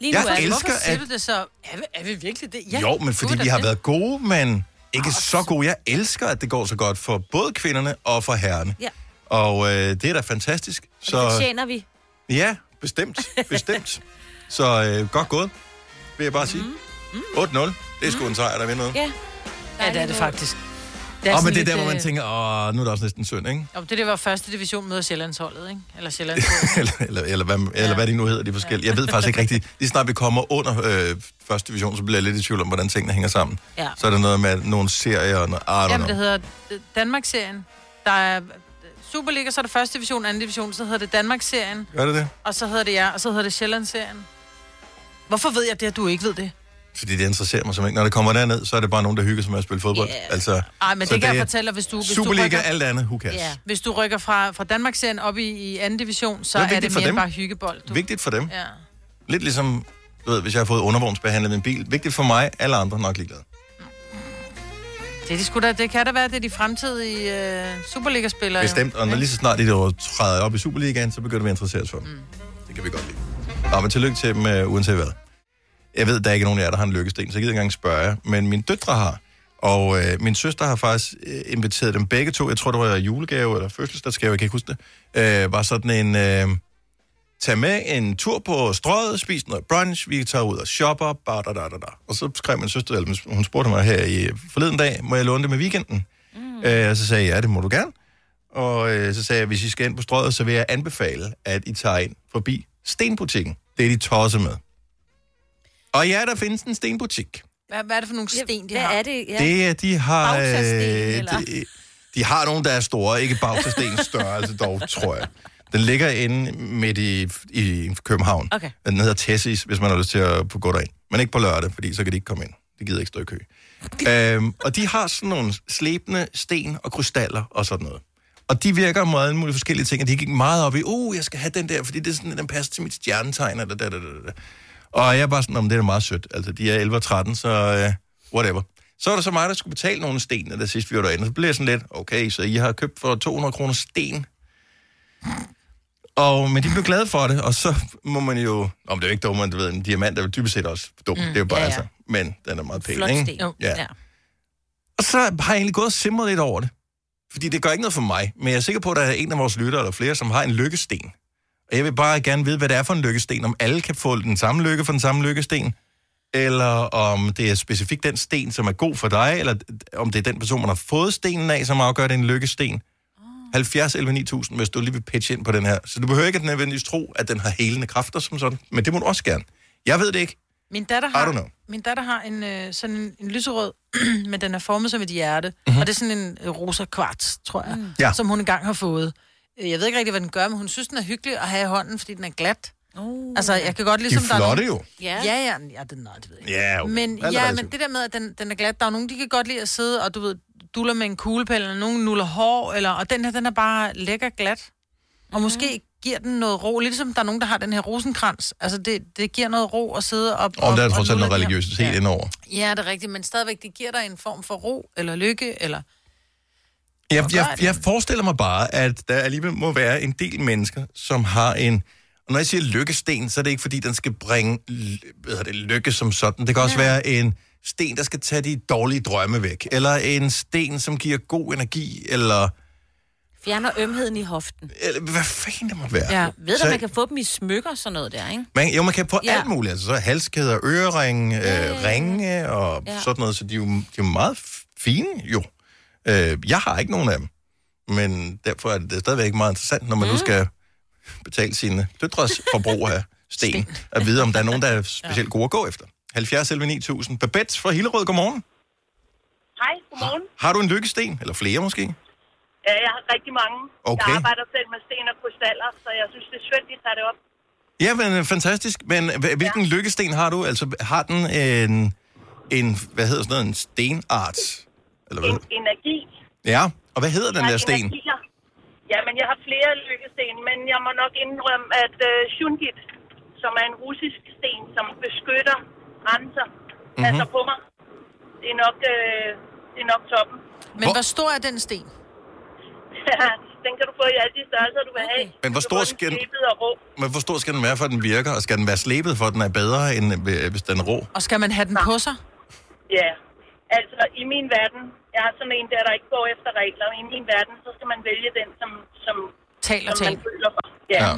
Lige nu jeg er det- elsker, Hvorfor siger at- du det så? Er vi, er vi virkelig det? Ja, Jo, men fordi er vi har det. været gode, men ikke så gode. Jeg elsker, at det går så godt for både kvinderne og for herrerne. Ja. Og øh, det er da fantastisk. Det Så fortjener vi. ja, bestemt. Bestemt. <laughs> så øh, godt gået, vil jeg bare sige. Mm. 8-0. Det er sgu en sejr, der vinder noget. Ja. Ja, det er det faktisk. Det er og men det er der, hvor man øh, tænker, åh, nu er det også næsten synd, ikke? Jo, det, det var første division møder Sjællandsholdet, ikke? Eller Sjællandsholdet. <laughs> eller, eller, eller, hvad, eller hvad de nu hedder, de forskellige. Jeg ved faktisk ikke rigtigt. <laughs> Lige snart vi kommer under øh, første division, så bliver jeg lidt i tvivl om, hvordan tingene hænger sammen. Ja. Så er der noget med nogle serier og noget, Jamen, know. det hedder øh, Danmarksserien. Der er øh, Superliga, så er det første division, anden division, så hedder det Danmarksserien, Gør det det? og så hedder det ja, og så hedder det Sjællandsserien. Hvorfor ved jeg det, at du ikke ved det? Fordi det interesserer mig simpelthen. Når det kommer derned, så er det bare nogen, der hygger sig med at spille fodbold. Yeah. Altså, Ej, men det kan jeg fortælle dig, hvis du... Hvis Superliga, du rykker, alt andet, who cares? Ja, hvis du rykker fra, fra Danmarksserien op i, i anden division, så Det er er, det mere dem. bare hyggebold. Du. Vigtigt for dem. Ja. Lidt ligesom, du ved, hvis jeg har fået undervognsbehandlet min bil. Vigtigt for mig, alle andre nok ligeglade. Det, er de sgu da, det kan da være, det er de fremtidige øh, Superliga-spillere. Bestemt. Og når lige så snart de der træder op i Superligaen, så begynder vi at interessere os for dem. Mm. Det kan vi godt lide. Nå, men tillykke til dem, uh, uanset hvad. Jeg ved, der er ikke nogen af jer, der har en lykkesten, så jeg gider ikke engang spørge jer. Men mine døtre har. Og øh, min søster har faktisk øh, inviteret dem begge to. Jeg tror, det var julegave eller fødselsdagsgave, jeg kan ikke huske det. Øh, var sådan en... Øh, tag med en tur på strøget, spis noget brunch, vi tager ud og shopper, bare da, da, da, da. Og så skrev min søster, eller hun spurgte mig her i forleden dag, må jeg låne det med weekenden? Mm. Øh, og så sagde jeg, ja, det må du gerne. Og øh, så sagde jeg, hvis I skal ind på strøget, så vil jeg anbefale, at I tager ind forbi stenbutikken. Det er de tosset med. Og ja, der findes en stenbutik. Hvad, hvad er det for nogle sten, de Hvad har? er det? Ja. Det er, de har... Bautasten, øh, eller? de, de har nogle, der er store. Ikke Bautasten <laughs> størrelse dog, tror jeg. Den ligger inde midt i, i København. Okay. Den hedder Tessis, hvis man har lyst til at gå derind. Men ikke på lørdag, fordi så kan de ikke komme ind. De gider ikke stå i kø. <laughs> øhm, og de har sådan nogle slebende sten og krystaller og sådan noget. Og de virker meget mulige forskellige ting, og de gik meget op i, uh, jeg skal have den der, fordi det er sådan, den passer til mit stjernetegn, eller da, da, da, da. Og jeg er bare sådan, om det er meget sødt. Altså, de er 11 og 13, så uh, whatever. Så var der så mig, der skulle betale nogle sten, da sidst vi var derinde. Så blev jeg sådan lidt, okay, så I har købt for 200 kroner sten. Og, men de blev glade for det, og så må man jo... Om det er jo ikke dumt, du ved, en diamant er jo dybest set også dum. Mm, det er jo bare ja, ja, ja. ja. altså... Men den er meget pæn, Flot ikke? sten. Jo. Ja. Og så har jeg egentlig gået og simret lidt over det. Fordi det gør ikke noget for mig. Men jeg er sikker på, at der er en af vores lyttere eller flere, som har en lykkesten. Og jeg vil bare gerne vide, hvad det er for en lykkesten. Om alle kan få den samme lykke for den samme lykkesten. Eller om det er specifikt den sten, som er god for dig. Eller om det er den person, man har fået stenen af, som afgør, det er en lykkesten. 70 11 9000, hvis du lige vil pitche ind på den her. Så du behøver ikke at nødvendigvis tro, at den har helende kræfter som sådan. Men det må du også gerne. Jeg ved det ikke. Min datter har, min datter har en, øh, sådan en, en lyserød, <clears throat> men den er formet som et hjerte. Mhm. Mm-hmm. Og det er sådan en øh, rosa kvarts, tror jeg, mm. Ja. som hun engang har fået. Øh, Jeg ved ikke rigtig, hvad den gør, men hun synes, den er hyggelig at have i hånden, fordi den er glat. Uh, Altså, jeg kan godt De ligesom... er der er flotte nogen- jo. ja. Ja, ja, ja, det, nej, det ved jeg ikke. Ja, okay. Men, ja, relativt. men det der med, at den, den er glat, der er nogen, de kan godt lide at sidde, og du ved, duller med en kuglepæl, eller nogen nuller hår, eller, og den her, den er bare lækker glat. Og måske giver den noget ro, lidt som der er nogen, der har den her rosenkrans. Altså, det, det giver noget ro at sidde op Og der er og trods alt noget religiøsitet Ja. indover. Ja, det er rigtigt, men stadigvæk, det giver dig en form for ro, eller lykke, eller... Jeg, jeg, jeg forestiller mig bare, at der alligevel må være en del mennesker, som har en... Og når jeg siger lykkesten, så er det ikke, fordi den skal bringe hvad det, lykke som sådan. Det kan også være en sten, der skal tage de dårlige drømme væk. Eller en sten, som giver god energi. Eller, Fjerner ømheden i hoften. eller hvad fanden det måtte være. Ja. Ved du, Så- man kan få dem i smykker sådan noget der, ikke? Man, jo, man kan få ja. Ja. alt muligt. Altså, så er halskæder, øreringe, øh, ja, ja. ringe og ja. Ja. sådan noget. Så de er jo, de er meget fine, jo. Øh, jeg har ikke nogen af dem. Men derfor er det stadigvæk meget interessant, når man mm. nu skal betale sine døtres <laughs> forbrug af sten, at vide, om der er nogen, der er <laughs> specielt gode at gå efter. 70 11 9000. Babette fra Hillerød, godmorgen. Hej, godmorgen. Har du en lykkesten? Eller flere måske? Ja, jeg har rigtig mange. Okay. Jeg arbejder selv med sten og krystaller, så jeg synes, det er skønt, at I tager det op. Ja, men øh, fantastisk. Men hv- hvilken ja. lykkesten har du? Altså, har den en, en hvad hedder sådan noget, en stenart? Eller hvad? En, energi. Ja, og hvad hedder den der sten? energier. Ja, men jeg har flere lykkesten, men jeg må nok indrømme, at uh, Shungit, som er en russisk sten, som beskytter grænser. Mhm. Mm-hmm. Altså på mig. Det er nok, øh, det er nok toppen. Men hvor stor er den sten? <laughs> den kan du få i alle de størrelser, du vil have. Men hvor Du stor skal den- slebet og rå. Men hvor stor skal den være, for at den virker? Og skal den være slebet, for at den er bedre, end øh, hvis den er rå? Og skal man have den på sig? Ja, altså i min verden, jeg er sådan en der, der ikke går efter regler. I min verden, så skal man vælge den, som, som, Taler som man til. føler for. Ja. ja.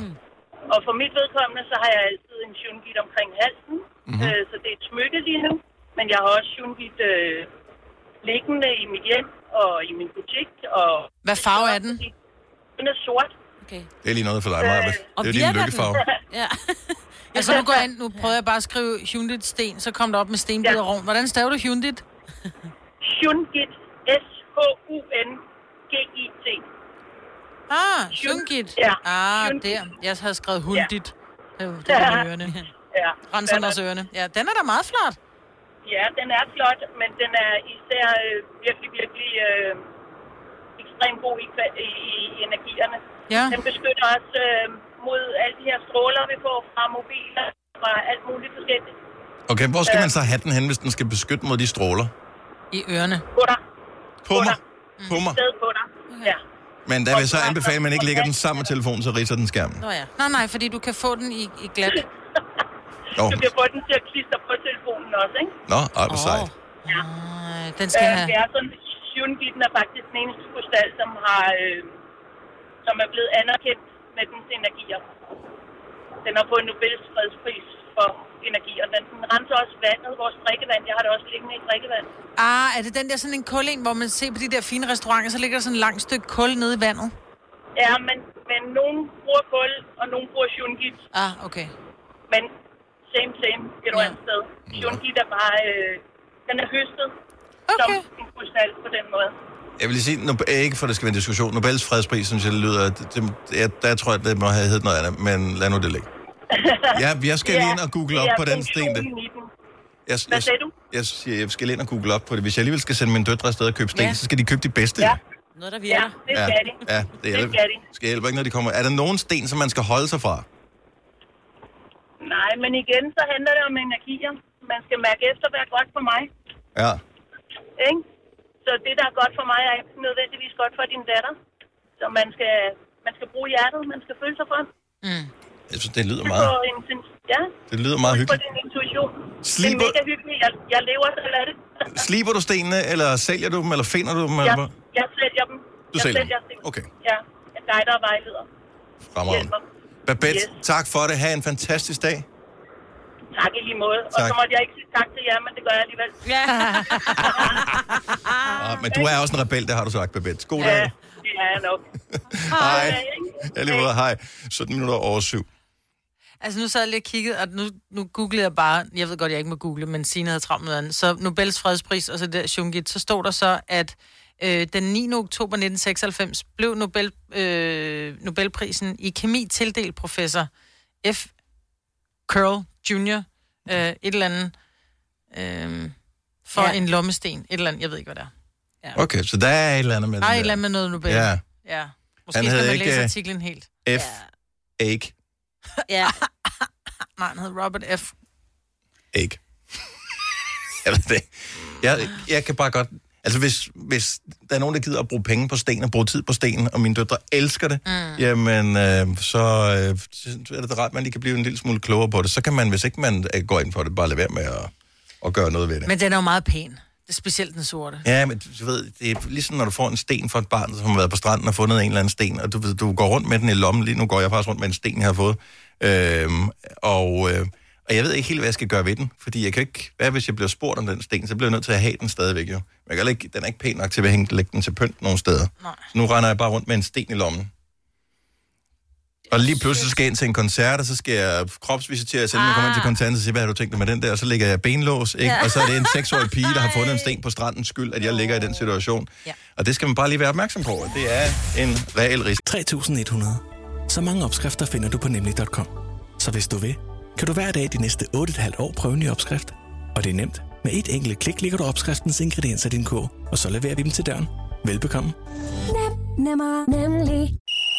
Og for mit vedkommende, så har jeg altid en shungit omkring halsen. Mhm. Mm-hmm. Øh, så det er et smykke lige nu. Men jeg har også shungit øh, liggende i mit hjem og i min butik. Og Hvad farve er den? Den er sort. Okay. Det er lige noget for dig, Maja. Det og er din lykkefarve. <laughs> Ja. Altså nu går jeg ind, nu prøver jeg bare at skrive Hyundai sten, så kom der op med stenbid og rovn. Hvordan staver du Hyundai? Shungit. S-H-U-N-G-I-T. Ah, Hyundai. Ja. Ah, der. Jeg havde skrevet Hyundai. Det var- det var ørerne. <laughs> Ja. Renserne ørerne. Ja, den er da meget flot. Ja, den er flot, men den er især øh, virkelig, virkelig øh, ekstremt god i, i, i energierne. Ja. Den beskytter os øh, mod alle de her stråler, vi får fra mobiler, fra alt muligt forskelligt. Okay, hvor skal man så have den hen, hvis den skal beskytte mod de stråler? I ørerne. På dig. På mig? På mig? Sted på dig. Ja. Men der vil jeg så anbefale, at man ikke lægger den sammen med telefonen, så ridser den skærmen. Nå ja. Nej, nej, fordi du kan få den i, i glat. <laughs> Du kan få den til at klistre på telefonen også, ikke? Nå ej, hvor sejt. Ja. Den skal Øh, have... Det er sådan, Shungiten er faktisk den eneste krystal, som har, øh, som er blevet anerkendt med dens energier. Den har fået Nobels fredspris for energier. Den, den renser også vandet, vores drikkevand. Jeg har det også liggende i drikkevand. Ah, er det den der sådan en kul en, hvor man ser på de der fine restauranter, så ligger der sådan en langt stykke kul nede i vandet? Ja, men, men nogen bruger kul, og nogen bruger Shungit. Ah, okay. Men same, same, et eller andet sted. Shungit er bare, øh, den er høstet okay. som en krystal på den måde. Jeg vil lige sige, Nob- ikke for, at det skal være en diskussion. Nobels fredspris, synes jeg, det lyder... Det, det, jeg, der tror jeg, det må have heddet noget andet, men lad nu det ligge. Ja, jeg skal lige ind og google op det er på den sten. Der. den. Jeg, Hvad jeg, sagde du? jeg, siger, jeg skal lige ind og google op på det. Hvis jeg alligevel skal sende mine døtre afsted og købe sten, Ja. så skal de købe de bedste. Ja. Noget, der Ja, virker. det skal de. Ja, det, Det hjælper, skal de. skal hjælpe ikke, når de kommer. Er der nogen sten, som man skal holde sig fra? Nej, men igen, så handler det om energier. Man skal mærke efter, hvad er godt for mig. Ja. Ikke? Så det, der er godt for mig, er ikke nødvendigvis godt for din datter. Så man skal, man skal bruge hjertet, man skal føle sig frem. Mm. Jeg synes, det lyder meget, en, ja, det lyder meget på hyggeligt. din intuition. Sliber- Det er mega hyggeligt. Jeg, jeg lever selv af det. <laughs> Sliber du stenene, eller sælger du dem, eller finder du dem? Eller jeg, hvad? jeg sælger dem. Du jeg sælger dem? sten. Okay. Ja, jeg guider og vejleder. Fremragende. Babette, Yes. tak for det. Ha' en fantastisk dag. Tak i lige måde. Og Tak. så måtte jeg ikke sige tak til jer, men det gør jeg alligevel. Ja. <laughs> Ah, men du er også en rebel, det har du sagt, Babette. God ja, dag. det er jeg nok. <laughs> Hej. Ja, lige måde, hej. 17 minutter over syv. Altså nu sad jeg lige og kiggede, og nu, nu googlede jeg bare, jeg ved godt, jeg ikke må google, men Signe havde travlt med andet. Så Nobels fredspris, og så der Shungit, så stod der så, at øh, den 9. oktober 1996 blev Nobel, øh, Nobelprisen i kemi tildelt professor F. Curl Jr. Øh, et eller andet øh, for Ja. ja. en lommesten. Et eller andet, jeg ved ikke, hvad det er. Okay, så der er et eller andet med Der er den et eller andet med noget Nobel. Ja. ja. Måske Han skal havde man ikke, læse øh, artiklen helt. F. Egg. Ja. Nej, han hed Robert F. Egg. jeg ved det. ikke. Jeg, jeg kan bare godt... Altså, hvis, hvis der er nogen, der gider at bruge penge på sten og bruge tid på sten, og mine døtre elsker det, mm. jamen, øh, så, øh, så er det rart, at man lige kan blive en lille smule klogere på det. Så kan man, hvis ikke man øh, går ind for det, bare lade være med at, at gøre noget ved det. Men den er jo meget pæn. Specielt den sorte. Ja, men du ved, det er ligesom når du får en sten fra et barn, som har været på stranden og fundet en eller anden sten, og du, ved, du går rundt med den i lommen. Lige nu går jeg faktisk rundt med en sten, jeg har fået. Øhm, og, øh, og jeg ved ikke helt, hvad jeg skal gøre ved den, fordi jeg kan ikke, hvad hvis jeg bliver spurgt om den sten, så bliver jeg nødt til at have den stadigvæk jo. Men jeg kan ikke, den er ikke pæn nok til at hænge, lægge den til pynt nogle steder. Nej. Så nu render jeg bare rundt med en sten i lommen. Og lige pludselig skal jeg ind til en koncert, og så skal jeg kropsvisitere, så inden jeg kommer ind til koncerten, så siger hvad har du tænkt dig med den der? Og så ligger jeg benlås, ikke? Ja. Og så er det en seksårig pige, der har fundet en sten på stranden skyld, at jeg ligger i den situation. Ja. Og det skal man bare lige være opmærksom på. at Det er en reel risiko. 3.100. Så mange opskrifter finder du på nemlig.com. Så hvis du vil, kan du hver dag de næste 8,5 år prøve en ny opskrift. Og det er nemt. Med et enkelt klik ligger du opskriftens ingredienser i din kog, og så leverer vi dem til døren. Velbekomme. Nem, nemmer, nemlig.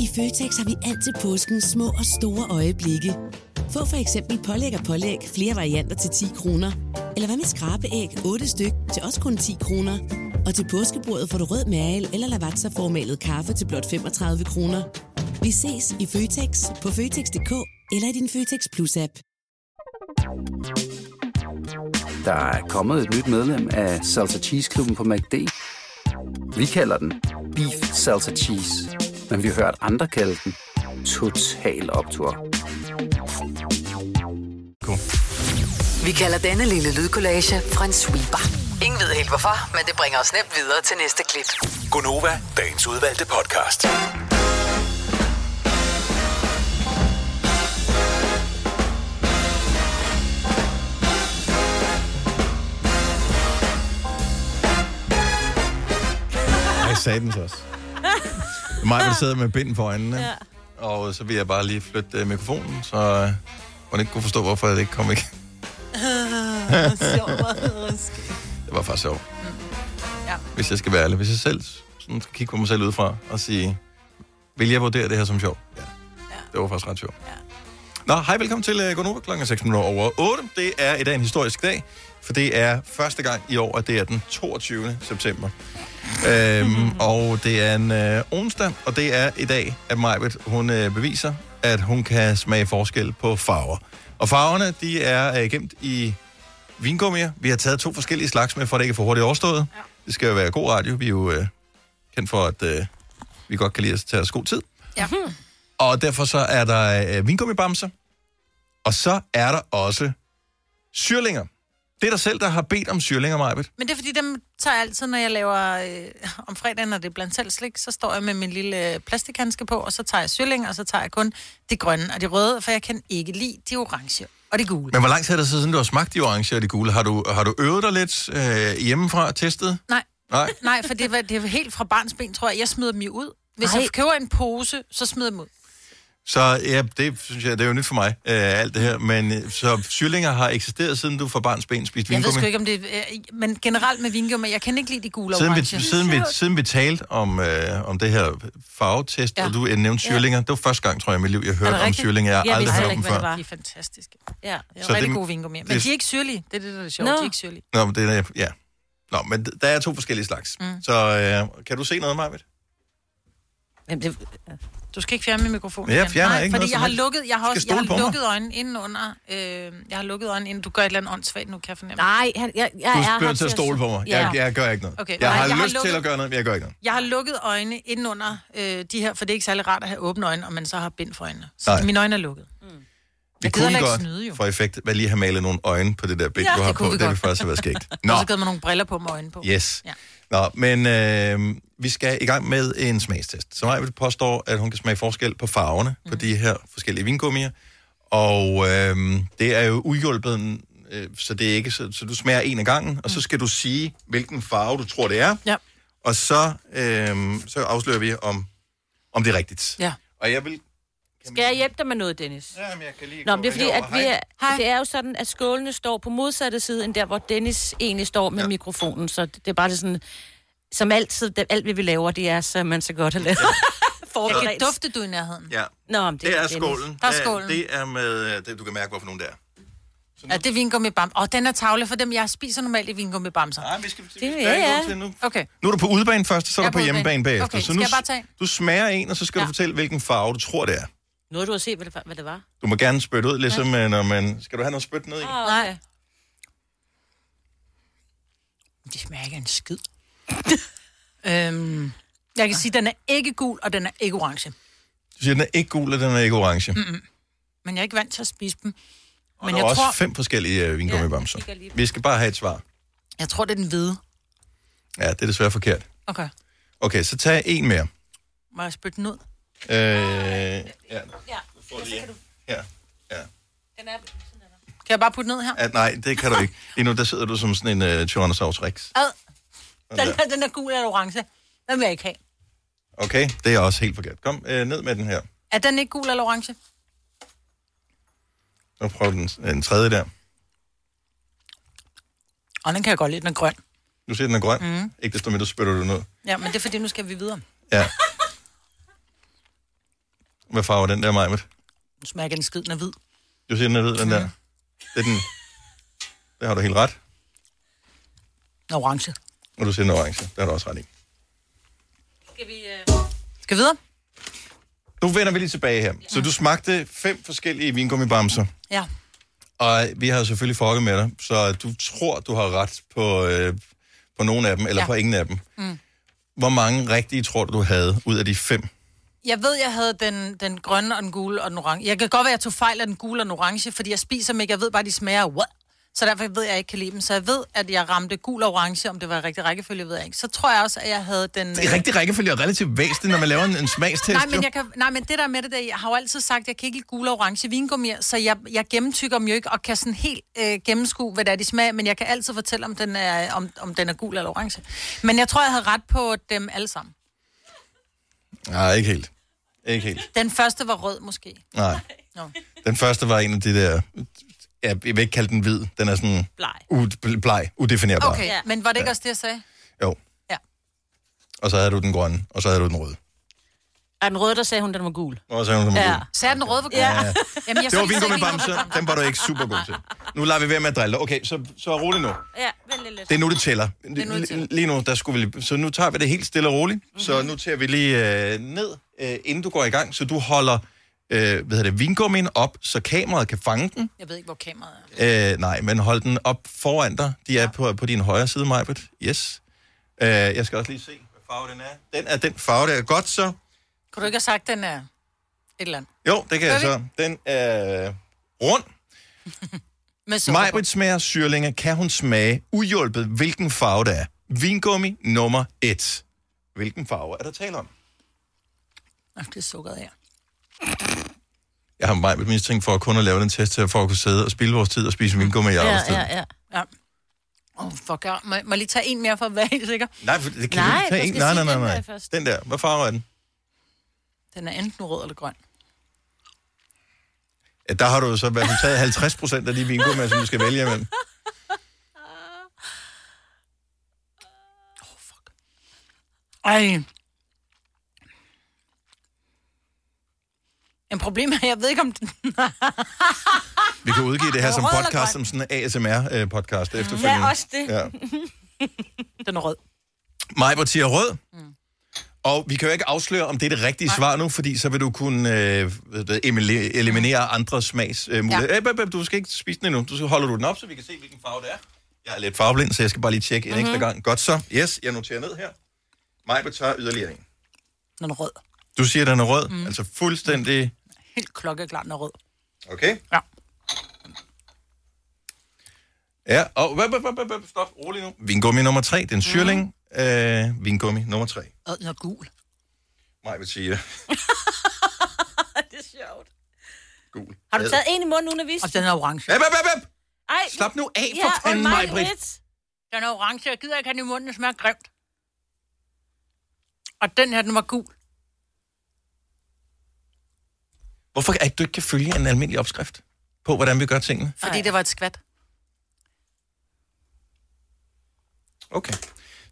I Føtex har vi altid påsken små og store øjeblikke. Få for eksempel pålæg og pålæg flere varianter til 10 kroner. Eller hvad med skrabeæg 8 styk til også kun 10 kroner. Og til påskebordet får du rød mal eller lavatserformalet kaffe til blot 35 kroner. Vi ses i Føtex på Føtex.dk eller i din Føtex Plus-app. Der er kommet et nyt medlem af Salsa Cheese Klubben på MACD. Vi kalder den Beef Salsa Cheese, men vi har hørt andre kalde den Total Optor. Vi kalder denne lille lydkollage Frans sweeper. Ingen ved helt hvorfor, men det bringer os nemt videre til næste klip. Gunova, dagens udvalgte podcast. Jeg sagde den så også. Mig vil sidde med bind for øjnene. Ja. Og så vil jeg bare lige flytte øh, mikrofonen, så øh, hun ikke kunne forstå, hvorfor det ikke kom ikke. Det var faktisk sjovt. Ja. Hvis jeg skal være ærlig. Hvis jeg selv sådan skal kigge på mig selv udefra og sige, vil jeg vurdere det her som sjovt? Ja. Det var faktisk ret sjovt. Ja. Nå, hej, velkommen til uh, Gonova klokken 6 minutter over 8. Det er i dag en historisk dag, for det er første gang i år, at det er den 22. september. øhm, <laughs> og det er en øh, onsdag, og det er i dag, at Majbet, hun øh, beviser, at hun kan smage forskel på farver. Og farverne, de er øh, gemt i vingummier. Vi har taget to forskellige slags med, for at det ikke er for hurtigt overstået. Ja. Det skal jo være god radio. Vi er jo øh, kendt for, at øh, vi godt kan lide at tage os god tid. Ja. <laughs> Og derfor så er der øh, vingummibamser. Og så er der også syrlinger. Det er dig selv, der har bedt om syrlinger, Majbet. Men det er fordi, dem tager jeg altid, når jeg laver øh, om fredagen, når det er blandt selv slik, så står jeg med min lille øh, plastikhandske på, og så tager jeg syrling, og så tager jeg kun de grønne og de røde, for jeg kan ikke lide de orange og de gule. Men hvor lang tid er det så siden, du har smagt de orange og de gule? Har du, har du øvet dig lidt øh, hjemmefra og testet? Nej. Nej. Nej, for det, var, det er helt fra barns ben, tror jeg. Jeg smider dem jo ud. Hvis Ej. jeg køber en pose, så smider jeg dem ud. Så ja, det synes jeg, det er jo nyt for mig, øh, alt det her. Men øh, så syrlinger har eksisteret, siden du fra barns ben spiste Jeg ved vingummi? sgu ikke, om det øh, Men generelt med vingummi, jeg kan ikke lide de gule Siden vi, siden, vi, siden vi talte om, øh, om det her farvetest, ja. Ja. og du øh, nævnte syrlinger, det var første gang, tror jeg, i mit liv, jeg hørte om rigtigt? syrlinger. Jeg har Jeg aldrig hørt om dem ikke, hvad det før. var. De er fantastiske. Ja, det er rigtig det- gode vingummi. Men det- de er ikke syrlige. Det er det, der er det sjovt. Nå. De er ikke syrlige. Nå, men det er, ja. Nå, men der er to forskellige slags. Mm. Så øh, kan du se noget, Marvitt? Jamen, det, Du skal ikke fjerne min mikrofon. Men jeg fjerner Nej, ikke fordi noget jeg har lukket, jeg har, også, jeg har lukket øjnene inden under. Øh, jeg har lukket øjnene inden. Du gør et eller andet åndssvagt nu, kan jeg fornemme. nej, han, jeg, jeg Du er her til at stole på mig. Ja. Jeg, jeg gør ikke noget. Okay, jeg nej, har jeg har lyst til lukket- at gøre noget, men jeg gør ikke noget. Jeg har lukket øjnene inden under øh, de her, for det er ikke særlig rart at have åbne øjne, og man så har bind for øjnene. Så Nej. mine øjne er lukket. Vi Jeg gider kunne godt snyde, jo. for effekt hvad lige have malet nogle øjne på det der billede, Ja, du har det kunne på. Det vil godt. faktisk have været skægt. Nå. Og så givet mig nogle briller på med øjne på. yes. Ja. Nå, men øh, vi skal i gang med en smagstest. Så Maja påstår, at hun kan smage forskel på farverne mm. på de her forskellige vingummier. Og øh, det er jo uhjulpet, øh, så det er ikke så, så du smager en af gangen, og så skal du sige, hvilken farve du tror, det er. Ja. Og så, øh, så afslører vi, om, om det er rigtigt. Ja. Og jeg vil... Skal jeg hjælpe dig med noget, Dennis? Jamen, jeg kan lige Nå, men det er fordi, at vi Hej. er, det er jo sådan, at skålene står på modsatte side, end der, hvor Dennis egentlig står med ja. mikrofonen. Så det er bare det sådan, som altid, det, alt vi vi laver, det er, så man så godt har lavet. Jeg <laughs> kan dufte, du er i nærheden. Ja. Nå, men det, Det er Dennis. skålen. Der er skålen. Det er med... øh, Det, du kan mærke, hvorfor nogen det er. Ja, det er vingummi bam. Og den er tavle for dem, jeg spiser normalt i vingummi bamser. Nej, vi skal... Det, skal ja, ikke ja. gå til nu. Okay. Nu er du på udebane først, så er du er på på hjemmebane bagefter. Okay, så skal nu, jeg bare tage? Du smager en, og så skal ja. du fortælle, hvilken farve du tror, det er. Nu har du at se, hvad det, var- hvad det var. Du må gerne spytte ud, ligesom ja. når man... Skal du have noget spyt ned i? Oh, Nej. Det smager ikke af en skid. <laughs> øhm, jeg kan sige, at den er ikke gul, og den er ikke orange. Du siger, den er ikke gul, og den er ikke orange. Mm-mm. Men jeg er ikke vant til at spise dem. Og Men der er jeg også tror, fem forskellige uh, vingummibamser. Ja. Vi skal bare have et svar. jeg tror, det er den hvide. Ja, det er desværre forkert. Okay. Okay, så tag en mere. Må jeg spytte den ud? Øh, ja, Ja, får lige her. Ja. den er... Kan jeg bare putte ned her? At, nej, det kan du ikke. Lige nu, der sidder du som sådan en uh, Tyrannosaurus Rex. Ad. Den, her, den er gul eller orange. Den vil jeg ikke have. Okay, det er også helt forkert. Kom øh, ned med den her. Er den ikke gul eller orange? Så prøv den, den tredje der. Og den kan jeg godt lide, den er grøn. Du siger, den er grøn. Mm. Ikke desto mindre spytter du ned. Ja, men det er fordi, nu skal vi videre. Ja. Hvad farve er den der, Majmet? Nu smager den skid, den er hvid. Du siger, den er hvid, den der. Det er den. Det har du helt ret. Den er orange. Og du siger, den er orange. Det har du også ret i. Skal vi... Uh... Skal vi videre? Nu vender vi lige tilbage her. Så du smagte fem forskellige vingummibamser. Ja. Og vi har selvfølgelig fucket med dig, så du tror, du har ret på, øh, på nogle af dem, eller Ja. ja. på ingen af dem. Mm. Hvor mange rigtige tror du, du havde ud af de fem? Jeg ved, jeg havde den, den grønne og den gule og den orange. Jeg kan godt være, at jeg tog fejl af den gule og den orange, fordi jeg spiser dem ikke. Jeg ved bare, de smager what? Så derfor ved jeg, at jeg ikke kan lide dem. Så jeg ved, at jeg ramte gul og orange, om det var rigtig rækkefølge, ved jeg ikke. Så tror jeg også, at jeg havde den... Det er rigtig rækkefølge og relativt væsentligt, når man laver en, en smagstest. Nej, men, jeg kan, nej, men det der med det der, jeg har jo altid sagt, at jeg kan ikke lide gule og orange vingummier, så jeg, jeg gennemtykker dem jo ikke, og kan sådan helt øh, gennemskue, hvad det er, de smager, men jeg kan altid fortælle, om den, er, om, om den er gul eller orange. Men jeg tror, jeg havde ret på dem alle sammen. Nej, ikke helt. Ikke helt. Den første var rød, måske. Nej. Nå. Den første var en af de der... Ja, jeg vil ikke kalde den hvid. Den er sådan... Bleg. U- bleg, udefinerbar. Okay, ja. men var det ikke også det, jeg sagde? Jo. Ja. Og så havde du den grønne, og så havde du den røde. Er den røde, der sagde hun, den var gul? Og havde du den Ja. gule. Sagde den røde var gul? Ja. Jamen, jeg Det var synes, vingummibamse. Den var du ikke super god til. Nu lader vi være med at drille dig. Okay, så, så rolig nu. Ja, vent lidt. Det er nu, det tæller. er nu, det tæller. Lige nu, der skulle vi. Så nu tager vi det helt stille og roligt. Mm-hmm. Så nu tager vi lige øh, ned, øh, inden du går i gang. Så du holder øh, hvad hedder det, vingummien op, så kameraet kan fange den. Jeg ved ikke, hvor kameraet er. Øh, nej, men hold den op foran dig. De er på, på din højre side, Majbet. Yes. Øh, jeg skal også lige se, hvad farve den er. Den er den farve, der er godt så. Kunne du ikke have sagt, den er et eller andet? Jo, det kan jeg Gør så. Den er rund. <laughs> Majbrit smager syrlinge. Kan hun smage uhjulpet, hvilken farve det er? Vingummi nummer et. Hvilken farve er der tale om? Nå, Det er sukkeret her. Jeg har Majbrit mistænkt for at kun at lave den test her, for at kunne sidde og spille vores tid og spise vingummi i arbejdstid. ja. ja. Åh, oh, fuck, jeg- må, må jeg lige tage en mere for at være helt sikker? Nej, for det kan Nej, du ikke tage en. Nej, nej, nej, den nej. Den der. Hvad farve er den? Den er enten rød eller grøn. Ja, der har du jo så fald taget 50 procent af de vingummi, som du skal vælge imellem. Ej. En problem er, jeg ved ikke om den... <laughs> Vi kan udgive det her som podcast, som sådan en ASMR-podcast efterfølgende. Ja, også det. Ja. Den er rød. Majbert siger rød. Mm. Og vi kan jo ikke afsløre, om det er det rigtige Nej. svar nu, fordi så vil du kunne øh, eliminere andre smags øh, muligheder. Ja. Øh, du skal ikke spise den endnu. Du skal holder du den op, så vi kan se, hvilken farve det er. Jeg er lidt farveblind, så jeg skal bare lige tjekke en Mhm. mm-hmm. ekstra gang. Godt så. Yes, jeg noterer ned her. Majbert tager yderligere en. Den er rød. Du siger, den er rød. Mm. Altså fuldstændig... Helt klokkeklart, den er rød. Okay? Ja. Ja, og hvad, hvad, hvad, hvad, hvad, stop, rolig nu. Vingummi nummer tre, den syrling. Mm. Øh, vingummi nummer tre. Og den er gul. Maj vil sige, det <laughs> er sjovt. Gul. Har du taget en i munden, uden at vise? Og den er orange. Æb, æb, æb, æb. Ej, Slap nu af ja, for fanden, og Maj mig Britt. Den er orange, jeg gider ikke have den i munden, den smager grimt. Og den her, den var gul. Hvorfor er det, du ikke kan følge en almindelig opskrift på, hvordan vi gør tingene? Fordi det var et skvat. Okay.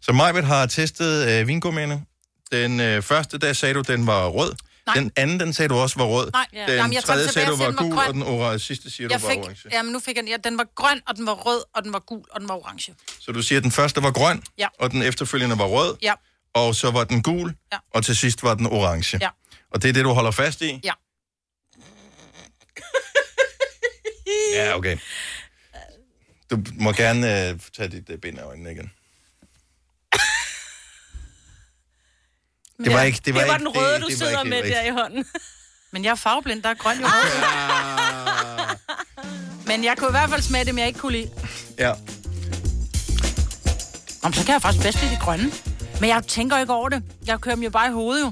Så Majbet har testet øh, vingummierne. Den øh, første, der sagde du, den var rød. Nej. Den anden, den sagde du også var rød. Nej. Den Ja. Jamen, jeg tredje den sagde du var den gul, og den orange, sidste siger Jeg du var fik, orange. jamen nu fik jeg den. Ja, den var grøn, og den var rød, og den var gul, og den var orange. Så du siger, at den første var grøn, Ja. og den efterfølgende var rød, Ja. og så var den gul, Ja. og til sidst var den orange. Ja. Og det er det, du holder fast i? Ja. Ja, okay. Du må gerne øh, tage dit øh, bind af øjnene igen. Det var ikke... Det var, det var ikke, den røde, det, du det sidder ikke med der i hånden. <laughs> Men jeg er farveblind, der er grøn jo. Men jeg kunne i hvert fald smage det, men jeg ikke kunne lide. Ja. Om så kan jeg faktisk bedst lide de grønne. Men jeg tænker ikke over det. Jeg kører dem jo bare i hovedet jo.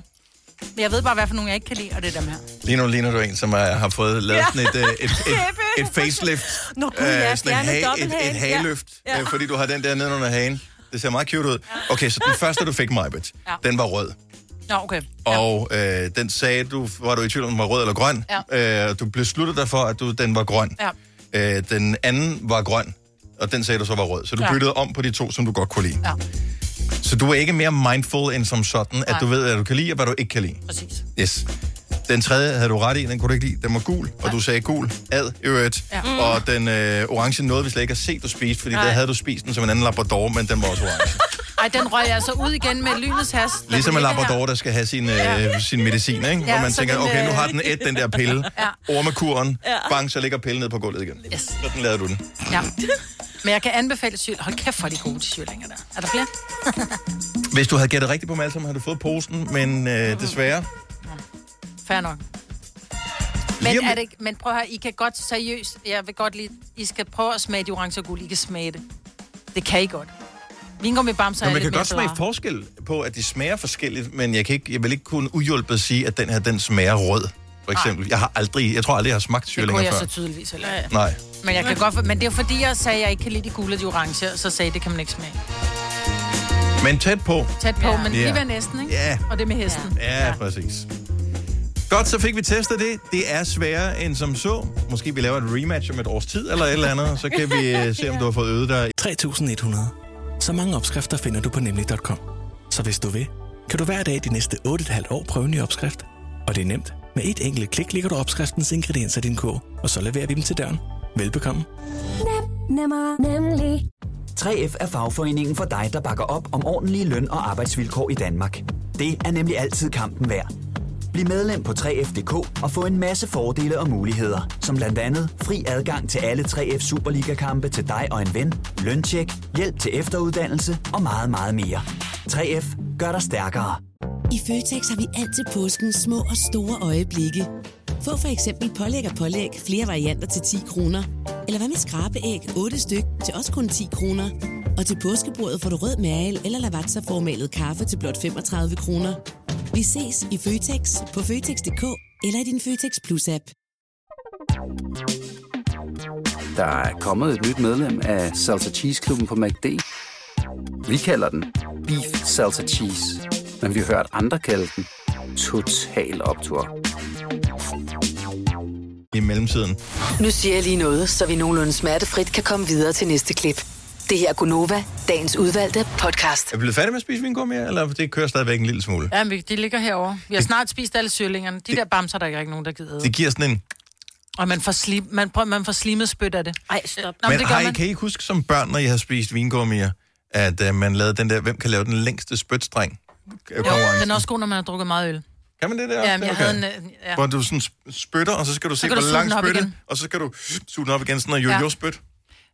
Men jeg ved bare, hvad for nogle jeg ikke kan lide, og det er dem her. Lige nu ligner du en, som er, har fået lavet Ja. sådan et, øh, et, et, et facelift. Nå, gud, ja, sådan en fjerne ha- et, et hageløft, Ja. ja. Ja. fordi du har den der nede under hagen. Det ser meget cute ud. Okay, så den første, du fik, Majbet, Ja. den var rød. Nå, okay. Og øh, den sagde du, var du i tvivl om, den var rød eller grøn. Ja. Øh, du besluttede dig for, at du, den var grøn. Ja. Øh, den anden var grøn, og den sagde du så var rød. Så du Ja. byttede om på de to, som du godt kunne lide. Ja. Så du er ikke mere mindful end som sådan, at Nej. du ved, hvad du kan lide, og hvad du ikke kan lide. Præcis. Yes. Den tredje havde du ret i, den kunne du ikke lide. Den var gul, og du sagde gul, ad, øvrigt. Ja. Ja. Og den øh, orange nåede vi slet ikke at se, du spiste, fordi Nej. der havde du spist den som en anden labrador, men den var også orange. <laughs> Ej, den røg jeg så ud igen med lynets hast. Ligesom en labrador, der skal have sin, øh, Ja. sin medicin, ikke? Ja, Hvor man tænker, den, okay, nu øh, har den et, den der pille. <laughs> Ja. Ormekuren, Ja. bang, så ligger pillen ned på gulvet igen. Yes. Sådan lavede du den. Ja. Men jeg kan anbefale syl. Hold kæft, for de gode til syrlinger der. Er der flere? Hvis du havde gættet rigtigt på dem alle sammen, havde du fået posen, men øh, desværre. Fair nok. Men, om er det, ikke- men prøv at høre, I kan godt seriøst, jeg vil godt lige, I skal prøve at smage de orange og guld, I kan smage det. Det kan I godt. Vingummi bamser Nå, er man lidt kan godt smage forskel på, at de smager forskelligt, men jeg, kan ikke, jeg vil ikke kunne uhjulpet sige, at den her, den smager rød, for eksempel. Jeg har aldrig, jeg tror aldrig, jeg har smagt Det kunne syrlinger jeg før. så tydeligvis heller ikke. Nej. Men jeg kan godt, men det er jo fordi, jeg sagde, at jeg ikke kan lide de gule og de orange, så sagde jeg, det kan man ikke smage. Men tæt på. Tæt på, ja. men Ja. lige ved næsten, ikke? Ja. Og det med hesten. Ja, ja, præcis. Godt, så fik vi testet det. Det er sværere end som så. Måske vi laver et rematch om et års tid eller et eller andet, så kan vi øh, se, om <laughs> du har fået øvet dig. 3100. Så mange opskrifter finder du på nemlig.com. Så hvis du vil, kan du hver dag de næste 8,5 år prøve en ny opskrift. Og det er nemt. Med et enkelt klik ligger du opskriftens ingredienser i din kog, og så leverer vi dem til døren. Velbekomme. Nemmer, nemlig. 3F er fagforeningen for dig, der bakker op om ordentlige løn- og arbejdsvilkår i Danmark. Det er nemlig altid kampen værd. Bliv medlem på 3F.dk og få en masse fordele og muligheder, som blandt andet fri adgang til alle 3F Superliga-kampe til dig og en ven, løntjek, hjælp til efteruddannelse og meget, meget mere. 3F gør dig stærkere. I Føtex har vi altid påsken små og store øjeblikke. Få for eksempel pålæg og pålæg flere varianter til 10 kroner. Eller hvad med skrabeæg 8 styk til også kun 10 kroner. Og til påskebordet får du rød mal eller lavatserformalet kaffe til blot 35 kroner. Vi ses i Føtex på Føtex.dk eller i din Føtex Plus-app. Der er kommet et nyt medlem af Salsa Cheese Klubben på MACD. Vi kalder den Beef Salsa Cheese, men vi har hørt andre kalde den Total Optor. I mellemtiden. Nu siger jeg lige noget, så vi nogenlunde smertefrit kan komme videre til næste klip. Det her er Gunova, dagens udvalgte podcast. Er vi blevet færdige med at spise vingummi, eller det kører stadigvæk en lille smule? Ja, men de ligger herovre. Vi har snart spist alle syrlingerne. De der bamser, der er ikke nogen, der gider. Det giver sådan en... Og man får, slim, man, prøver, man får slimet spyt af det. Ej, stop. Nå, Men det har gør I, man. kan I ikke huske som børn, når I har spist vingummier, at uh, man lavede den der, hvem kan lave den længste spytstreng? Jo, den er også god, når man har drukket meget øl. Kan man det der? Ja, men jeg Okay. havde en... øh, Ja. Hvor du sådan sp- spytter, og så skal du se, hvor langt den op spytte, igen. og så skal du suge den op igen, sådan noget Ja.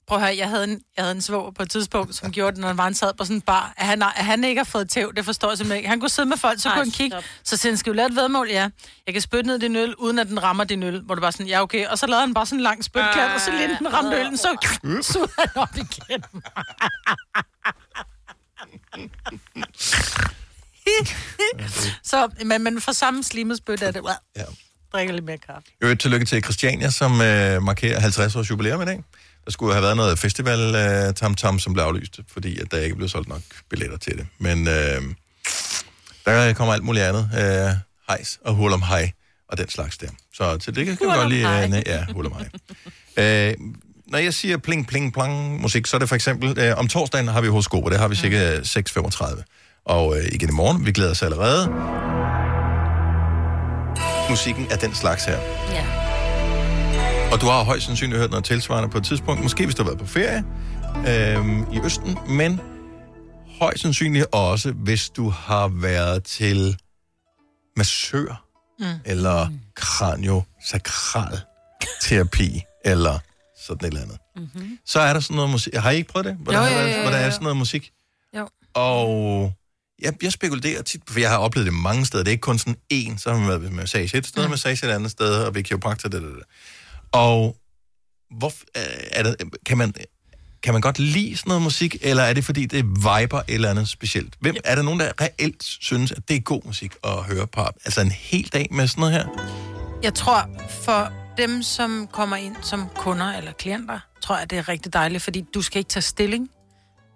Prøv at høre, jeg havde en, jeg havde en svoger på et tidspunkt, som gjorde det, når han sad på sådan en bar. At han, at han ikke har fået tæv, det forstår jeg simpelthen ikke. Han kunne sidde med folk, så Ej, kunne han kigge. Så siger han, skal vi lave et vedmål? Ja. Jeg kan spytte ned i din øl, uden at den rammer din øl. Hvor det var sådan, ja okay. Og så lavede han bare sådan en lang spytklat, og så lige den ramte øllen, så sugede han op igen. <laughs> så, men man får samme slimet spyt af det. Ja. Drikker lidt mere kaffe. Jo, tillykke til Christiania, som øh, markerer 50 års jubilæum i dag. Der skulle have været noget festival øh, tam tam som blev aflyst, fordi at der ikke blev solgt nok billetter til det. Men øh, der kommer alt muligt andet. Øh, hejs og hul om hej og den slags der. Så til det kan Hul godt om lide... hej. Øh, næ- ja, hul om hej. øh, når jeg siger pling, pling, plang musik, så er det for eksempel... Øh, om torsdagen har vi horoskoper, det har vi cirka 6.35. Og øh, igen i morgen, vi glæder os allerede. Musikken er den slags her. Ja. Og du har højst sandsynligt hørt noget tilsvarende på et tidspunkt. Måske hvis du har været på ferie øhm, i Østen, men højst sandsynligt også, hvis du har været til massør, Mm. eller kraniosakral terapi, eller sådan et eller andet. Mm-hmm. Så er der sådan noget musik. Har I ikke prøvet det? Hvor, Jo, der, jo, jo, jo, hvor der er sådan noget musik? Jo. Og jeg, jeg spekulerer tit, for jeg har oplevet det mange steder. Det er ikke kun sådan én, så har man været ved massage et sted, mm. massage et andet sted, og ved kiropraktor, det, det, det. Og hvor, er det, kan, man, kan man godt lide sådan noget musik, eller er det fordi, det viber et eller andet specielt? Hvem, er der nogen, der reelt synes, at det er god musik at høre på? Altså en hel dag med sådan noget her? Jeg tror, for dem, som kommer ind som kunder eller klienter, tror jeg, det er rigtig dejligt, fordi du skal ikke tage stilling.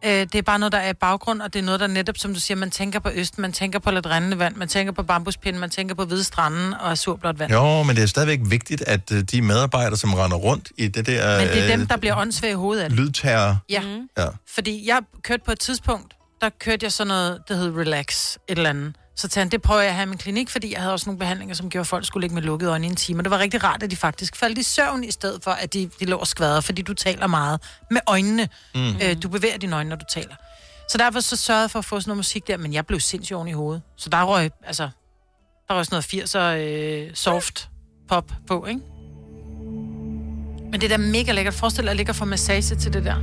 Øh, det er bare noget, der er i baggrund, og det er noget, der netop, som du siger, man tænker på øst, man tænker på lidt rindende vand, man tænker på bambuspinden, man tænker på hvide stranden og surblåt vand. Jo, men det er stadigvæk vigtigt, at øh, de medarbejdere, som render rundt i det der Men det er dem, øh, der bliver åndssvage i hovedet af det. lydterror, Ja. Ja. Fordi jeg kørte på et tidspunkt, der kørte jeg sådan noget, der hed Relax, et eller andet. Så tænkte jeg, det prøver jeg at have i min klinik, fordi jeg havde også nogle behandlinger, som gjorde, at folk skulle ligge med lukkede øjne i en time. Og det var rigtig rart, at de faktisk faldt i søvn, i stedet for, at de, de lå og skvadrede, fordi du taler meget med øjnene. Mm. Mm. Øh, du bevæger dine øjne, når du taler. Så derfor så sørgede jeg for at få sådan noget musik der, men jeg blev sindssygt oven i hovedet. Så der røg, altså, der røg sådan noget 80'er øh, soft pop på, ikke? Men det er da mega lækkert. Forestil dig at ligge og få massage til det der.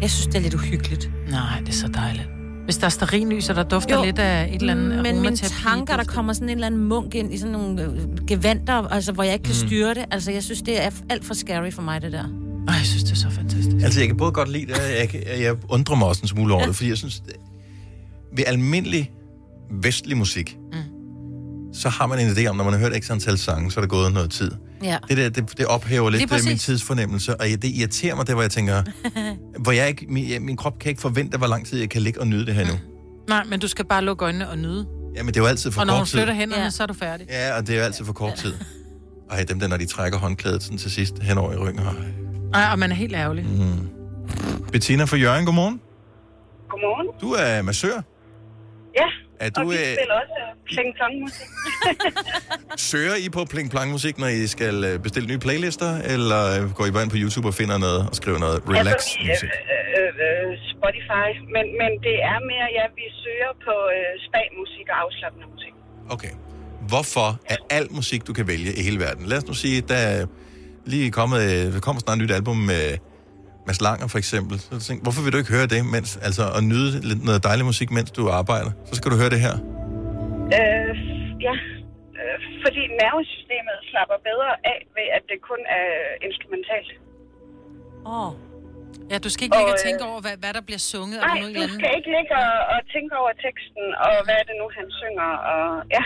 Jeg synes, det er lidt uhyggeligt. Nej, det er så dejligt. Hvis der er sterinlys, og der dufter jo, lidt af et eller andet Men mine tanker, der kommer sådan en eller anden munk ind i sådan nogle øh, gevanter, altså, hvor jeg ikke kan Mm. styre det. Altså, jeg synes, det er alt for scary for mig, det der. Ej, jeg synes, det er så fantastisk. Altså, jeg kan både godt lide det, og jeg, kan- jeg undrer mig også en smule over det, fordi jeg synes, det- ved almindelig vestlig musik, mm. Så har man en idé om, når man har hørt x antal sange, så er der gået noget tid. Ja. Det der, det, det ophæver lidt øh, præcis. min tidsfornemmelse, og det irriterer mig, det hvor jeg tænker, <laughs> hvor jeg ikke, min, ja, min krop kan ikke forvente, hvor lang tid jeg kan ligge og nyde det her nu. Nej, men du skal bare lukke øjnene og nyde. Jamen, det er jo altid for og når kort hun tid. flytter hænderne, ja. så er du færdig. Ja, og det er jo altid for kort tid. Ej, dem der, når de trækker håndklædet sådan til sidst hen over i ryggen. Ej. Ej, og man er helt ærgerlig. Mm. Bettina fra Jørgen, godmorgen. Godmorgen. Du er massør. Ja, Er og du, vi øh, spiller også pling plong musik. <laughs> Søger I på pling plong musik, når I skal øh, bestille nye playlister, eller øh, går I bare ind på YouTube og finder noget og skriver noget relax altså, vi, musik? øh, øh, øh, Spotify, men, men det er mere, ja, vi søger på øh, spa-musik og afslappende musik. Okay. Hvorfor er al musik, du kan vælge i hele verden? Lad os nu sige, der er lige kommet, der kommer snart et nyt album med Mads Langer for eksempel. Så tænkte, hvorfor vil du ikke høre det, mens, altså at nyde lidt noget dejlig musik, mens du arbejder? Så skal du høre det her. Øh, ja, øh, fordi nervesystemet slapper bedre af ved, at det kun er instrumentalt. Åh. Oh. Ja, du skal ikke ligge og, Og, øh, tænke over, hvad, hvad der bliver sunget. Nej, eller du noget skal ikke ligge og, og tænke over teksten, og hvad er det nu, han synger, og ja.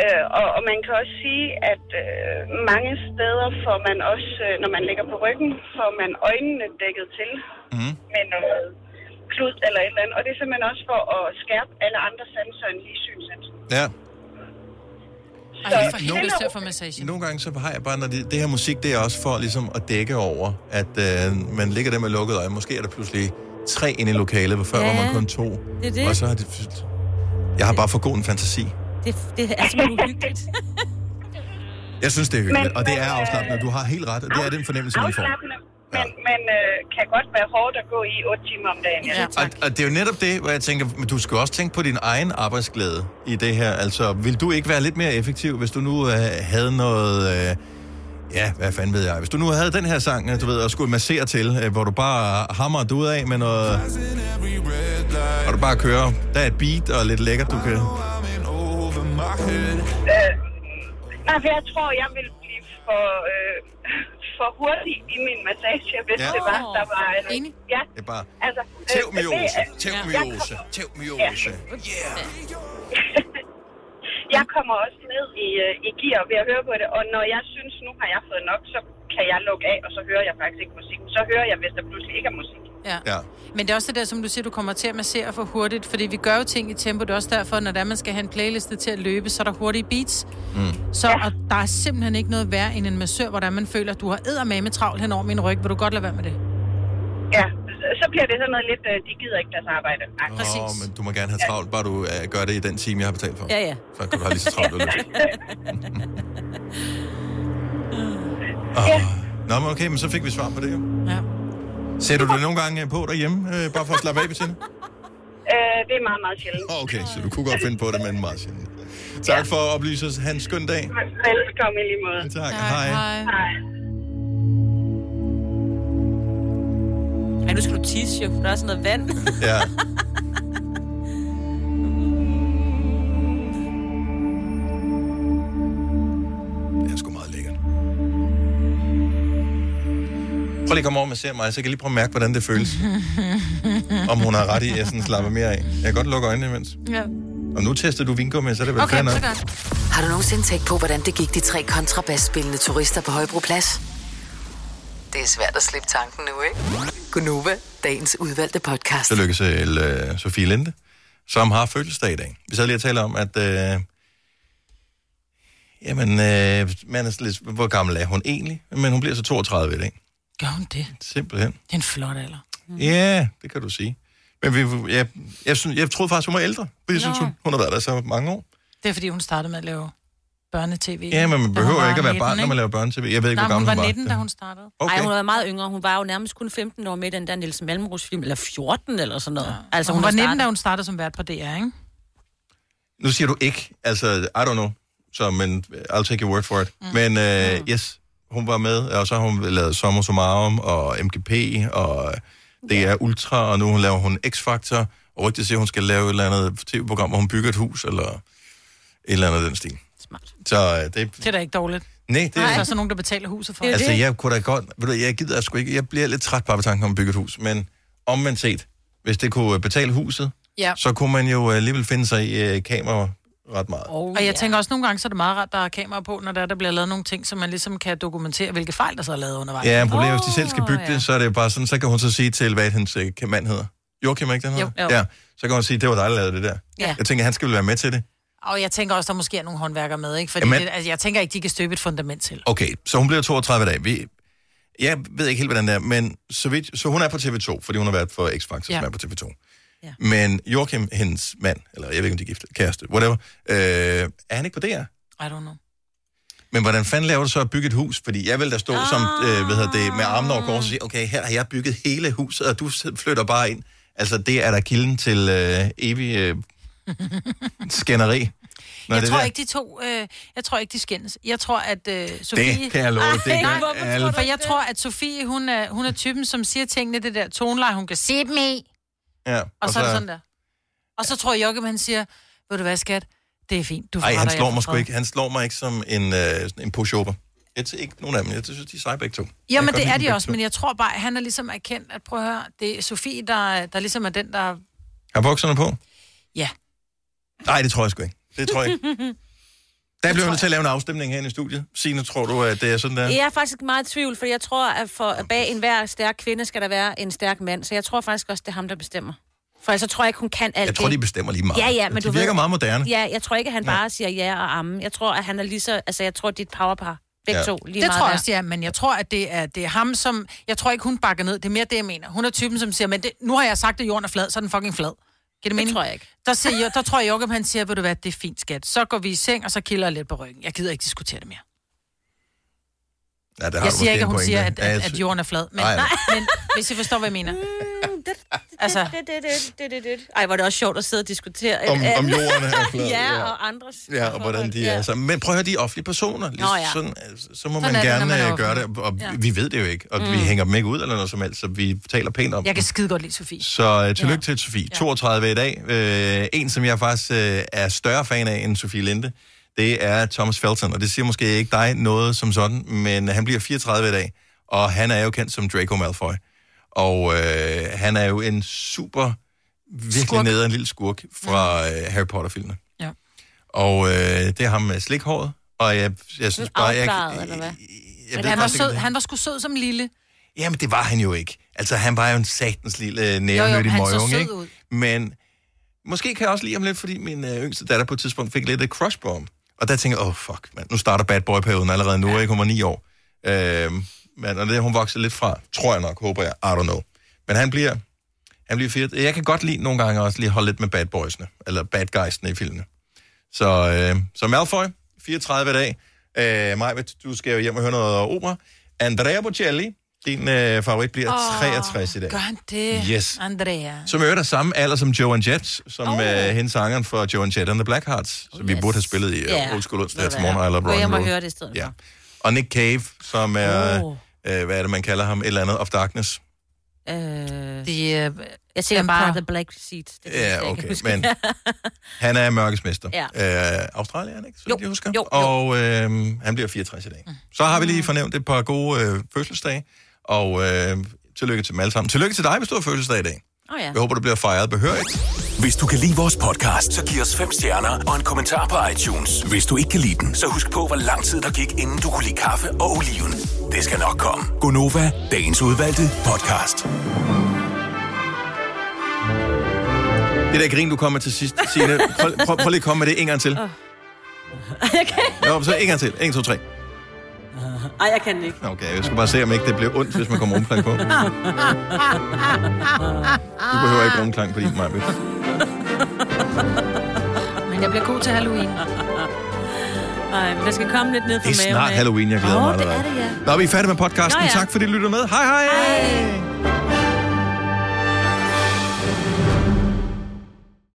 Øh, og, og man kan også sige, at øh, mange steder får man også, øh, når man ligger på ryggen, får man øjnene dækket til mm. med noget klud eller et eller andet. Og det er simpelthen også for at skærpe alle andre sanser end lige synsansen. Ja. Ej, Så- for til at få massage. Nogle gange så har jeg bare, når det, det her musik, det er også for ligesom at dække over, at øh, man ligger der med lukkede øjne. Måske er der pludselig tre inde i lokalet, hvor før Ja, var man kun to. det er det. Og så har det... Jeg har bare for god en fantasi. Det, det er simpelthen uhyggeligt. Jeg synes, det er hyggeligt, Men- og det er øh, afslappende. Du har helt ret, og det er den fornemmelse, man får. Men, men øh, kan godt være hårdt at gå i 8 timer om dagen. Ja, Og, og det er jo netop det, hvor jeg tænker, men du skal også tænke på din egen arbejdsglæde i det her. Altså, vil du ikke være lidt mere effektiv, hvis du nu øh, havde noget... Øh, ja, hvad fanden ved jeg? Hvis du nu havde den her sang, øh, du ved, og skulle massere til, øh, hvor du bare hammer ud af med noget... Og du bare kører. Der er et beat og lidt lækkert, du kan... Øh, nej, for jeg tror, jeg vil blive for, øh, for hurtig i min massage, hvis Ja. det var, der var... Øh, Enig? Ja, Det er bare... altså... Tæv øh, myose, det er- tæv jeg myose, kom- tæv myose. Yeah. <laughs> Jeg kommer også ned i, øh, i gear ved at høre på det, og når jeg synes, nu har jeg fået nok, så kan jeg lukke af, og så hører jeg faktisk ikke musikken. Så hører jeg, hvis der pludselig ikke er musik. Ja. ja. Men det er også det der, som du siger, du kommer til at massere for hurtigt, fordi vi gør jo ting i tempo. Det er også derfor, når det er, man skal have en playliste til at løbe, så er der hurtige beats. Mm. Så og der er simpelthen ikke noget værre end en massør, hvor der man føler, at du har eddermame travlt hen over min ryg. Vil du godt lade være med det? Ja, så- bliver det sådan noget lidt, øh, de gider ikke deres arbejde. Nej, Åh, men du må gerne have travlt, bare du øh, gør det i den time, jeg har betalt for. Ja, ja. Så kan du have lige så travlt, har lyst. Oh. Nå, men okay, men så fik vi svar på det jo. Ja. Sætter du det nogle gange på derhjemme, øh, bare for at slappe af, Bettina? Øh, det er meget, meget sjældent. Okay, så du kunne godt finde på det, men meget sjældent. Tak for at oplyse os. Ha' en skøn dag. Velkommen i lige måde. Tak, hej. Hej. Ej, nu skal du tisse jo, for der er sådan noget vand. Ja. <laughs> Prøv lige at komme over med ser mig, så jeg kan lige prøve at mærke, hvordan det føles. <laughs> Om hun har ret i, at jeg sådan slapper mere af. Jeg kan godt lukke øjnene imens. Ja. Og nu tester du vingummi, så er det vel Okay, fair nok. Har du nogensinde tænkt på, hvordan det gik de tre kontrabasspillende turister på Højbroplads? Det er svært at slippe tanken nu, ikke? Gunova, dagens udvalgte podcast. Tillykke til øh, Sofie Linde, som har fødselsdag i dag. Vi sad lige og talte om, at... Øh, jamen, øh, man er lidt, hvor gammel er hun egentlig? Men hun bliver så 32 i dag. Gør hun det? Simpelthen. Det er en flot alder. Ja, det kan du sige. Men vi, jeg, jeg, synes, jeg troede faktisk, hun var ældre. For jeg synes, hun, hun har været der så mange år. Det er, fordi hun startede med at lave børnetv. Ja, men man Da hun behøver var ikke at være 19, barn, når man laver børne-tv. Jeg ved ikke, Nej, hvor hun gammel var hun 19, var. da hun startede. Okay. Ej, hun var meget yngre. Hun var jo nærmest kun 15 år med den der Niels Malmros-film, eller 14 eller sådan noget. Ja. Altså, hun, hun var har 19, startet- da hun startede som vært på DR, ikke? Nu siger du ikke, altså, I don't know, så, men I'll take your word for it. Mm. Men uh, yes, hun var med, og så har hun lavet Sommer Summarum, og MGP, og det er Ultra, og nu laver hun X-Factor, og rygtet siger, at hun skal lave et eller andet tv-program, hvor hun bygger et hus, eller et eller andet af den stil. Smart. Så uh, det, Det er da ikke dårligt. nej, det Det er er... der så nogen, der betaler huset for. Altså, jeg kunne da godt... Ved du, jeg gider sgu ikke... Jeg bliver lidt træt bare ved tanken om at bygge et hus, men omvendt set, hvis det kunne betale huset, Ja. så kunne man jo alligevel finde sig i kamera ret meget. Oh, og jeg tænker også nogle gange, så er det meget rart, der er kamera på, når der, der bliver lavet nogle ting, så man ligesom kan dokumentere, hvilke fejl, der så er lavet undervejs. Ja, problemet er, hvis de selv skal bygge ja. det, så er det jo bare sådan, så kan hun så sige til, hvad hendes øh, mand hedder. Joachim, ikke den hedder? Jo. Jo. Ja, så kan hun sige, det var dig, der lavede det der. Ja. Jeg tænker, han skal vel være med til det. Og jeg tænker også, der måske er nogle håndværkere med, ikke? Fordi Jamen- det, altså, jeg tænker ikke, de kan støbe et fundament til. Okay, så hun bliver 32 dage. Vi, jeg ved ikke helt, hvordan det er, men så, vidt, så hun er på TV2, fordi hun har været for X-Factor, Ja. som er på TV2. Ja. Men Joachim, hendes mand, eller jeg ved ikke, om de er gift, kæreste, whatever, øh, er han ikke på DR? I don't know. Men hvordan fanden laver du så at bygge et hus? Fordi jeg vil da stå ah. som, øh, hvad hedder det, med armene over kors og sige, okay, her har jeg bygget hele huset, og du flytter bare ind. Altså, det er der kilden til øh, evig øh, <laughs> skænderi. Når Jeg det tror der- ikke, de to... Øh, jeg tror ikke, de skændes. Jeg tror, at øh, Sofie... kan jeg love dig, det Ej, gør nej, hvorfor tror du For jeg tror, at Sofie, hun er, hun er typen, som siger tingene, det der toneleje, hun kan se dem i. Ja, Og, og så, er det sådan der. Og så tror jeg, Joachim, han siger, ved du hvad, skat? Det er fint. Du Ej, han slår mig får sgu fred." ikke. Han slår mig ikke som en, øh, en pushover. Jeg tror ikke nogen af dem. Jeg synes, de er seje begge to. Ja, men det er de også, to. men jeg tror bare, at han er ligesom erkendt, at prøv at høre, det er Sofie, der, der ligesom er den, der... Har bukserne på? Ja. Nej, det tror jeg sgu ikke. Det tror jeg ikke. <laughs> Der bliver vi nødt til at lave en afstemning herinde i studiet. Signe, tror du, at det er sådan der? Jeg er faktisk meget i tvivl, for jeg tror, at for, bag enhver stærk kvinde skal der være en stærk mand. Så jeg tror faktisk også, det er ham, der bestemmer. For ellers så tror jeg ikke, hun kan alt Jeg tror, det. de bestemmer lige meget. Ja, ja, men de du virker ved, meget moderne. Ja, jeg tror ikke, at han bare siger ja og amme. Jeg tror, at han er lige så... Altså, jeg tror, det er et powerpar. Begge Ja. to, lige det meget tror jeg også, ja, men jeg tror, at det er, det er ham, som... Jeg tror ikke, hun bakker ned. Det er mere det, jeg mener. Hun er typen, som siger, men det, nu har jeg sagt, at jorden er flad, så er den fucking flad. Giver det mening? tror jeg ikke. Der, siger, jeg, der tror jeg, Joachim, han siger, ved du hvad, det er fint, skat. Så går vi i seng, og så kilder jeg lidt på ryggen. Jeg gider ikke diskutere det mere. Ja, der har Jeg siger ikke, at hun pointe. siger, at, at, at jorden er flad. Men, Nej, nej. men hvis I forstår, hvad jeg mener. <laughs> Altså, Ej, var det også sjovt at sidde og diskutere. Om- et om jorden er flad, <laughs> ja, og andres. Ja, og hvordan de er. Så, men prøv at høre, de er offentlige personer. Lige, Nå, ja. sådan, altså, så må Sådan man er gerne man øh, gøre det, og Ja. vi ved det jo ikke, og Mm. vi hænger dem ikke ud eller noget som helst, så vi taler pænt om jeg kan skide godt lide Sofie. Så uh, tillykke ja. til Sofie. 32 i dag. Uh, en, som jeg faktisk uh, er større fan af end Sofie Linde, det er Thomas Felton. Og det siger måske ikke dig noget som sådan, men han bliver 34 i dag, og han er jo kendt som Draco Malfoy. Og uh, han er jo en super, virkelig Skurk. nederen lille skurk fra uh, Harry Potter-filmene. Ja. Og uh, det er ham med slikhåret, og jeg, jeg synes bare... Jeg, hvad? jeg Men ved han var, ikke, sød, han var sgu sød som lille. Jamen, det var han jo ikke. Altså, han var jo en satans lille nærmødig han så møgung, ikke? ud. Men måske kan jeg også lide ham lidt, fordi min øh, yngste datter på et tidspunkt fik lidt et crush på ham. Og der tænker jeg, åh, oh, fuck, man. Nu starter bad boy-perioden allerede nu, ja. ikke? Hun var ni år. Øhm, men og det er hun vokset lidt fra, tror jeg nok, håber jeg. I don't know. Men han bliver, han bliver firet. Jeg kan godt lide nogle gange også lige holde lidt med bad boysene, eller bad guysene i filmene. Så, øh, så Malfoy, 34 i dag. Øh, Maj, du skal jo hjem og høre noget opera. Andrea Bocelli, din øh, favorit, bliver oh, 63 i dag. Gør han det? Yes. Andrea. Som øvrigt er samme alder som Joan Jett, som oh. øh, hendes sangeren for Joan Jett and the Blackhearts, som vi burde have spillet i yeah. Old School onsdag til morgen, eller Rock og and høre det i stedet Ja. Og Nick Cave, som er, Oh. Øh, hvad er det, man kalder ham? Et eller andet of Darkness. Øh, De, uh, jeg tænker bare The Black Seat. Det Ja, jeg okay, huske. men <laughs> han er mørkesmester. Ja. Øh, Australien, ikke? Så Jo, jeg husker. jo, jo. Og øh, han bliver 64 i dag. Så har vi lige fornævnt et par gode øh, fødselsdage, og øh, tillykke til dem alle sammen. Tillykke til dig, hvis du har fødselsdag i dag. Oh, ja. Jeg håber, du bliver fejret behørigt. Hvis du kan lide vores podcast, så giv os fem stjerner og en kommentar på iTunes. Hvis du ikke kan lide den, så husk på, hvor lang tid der gik, inden du kunne lide kaffe og oliven. Det skal nok komme. Gonova, dagens udvalgte podcast. Det der grin, du kommer til sidst, Signe. Prøv, prøv, prøv lige at komme med det en gang til. <laughs> Jo, så en gang til. 1, 2, 3. <laughs> Ej, jeg kan ikke. Okay, jeg skal bare se, om ikke det bliver ondt, hvis man kommer rumklang på. <laughs> Du behøver ikke rumklang på din, Maja. Men jeg bliver god til Halloween. Nej, men der skal komme lidt ned fra Det er maven. snart af. Halloween, jeg glæder Åh, mig det allerede. er det, ja. Nå, vi er færdige med podcasten. Nå, ja. Tak fordi I lytter med. Hej hej! Hej.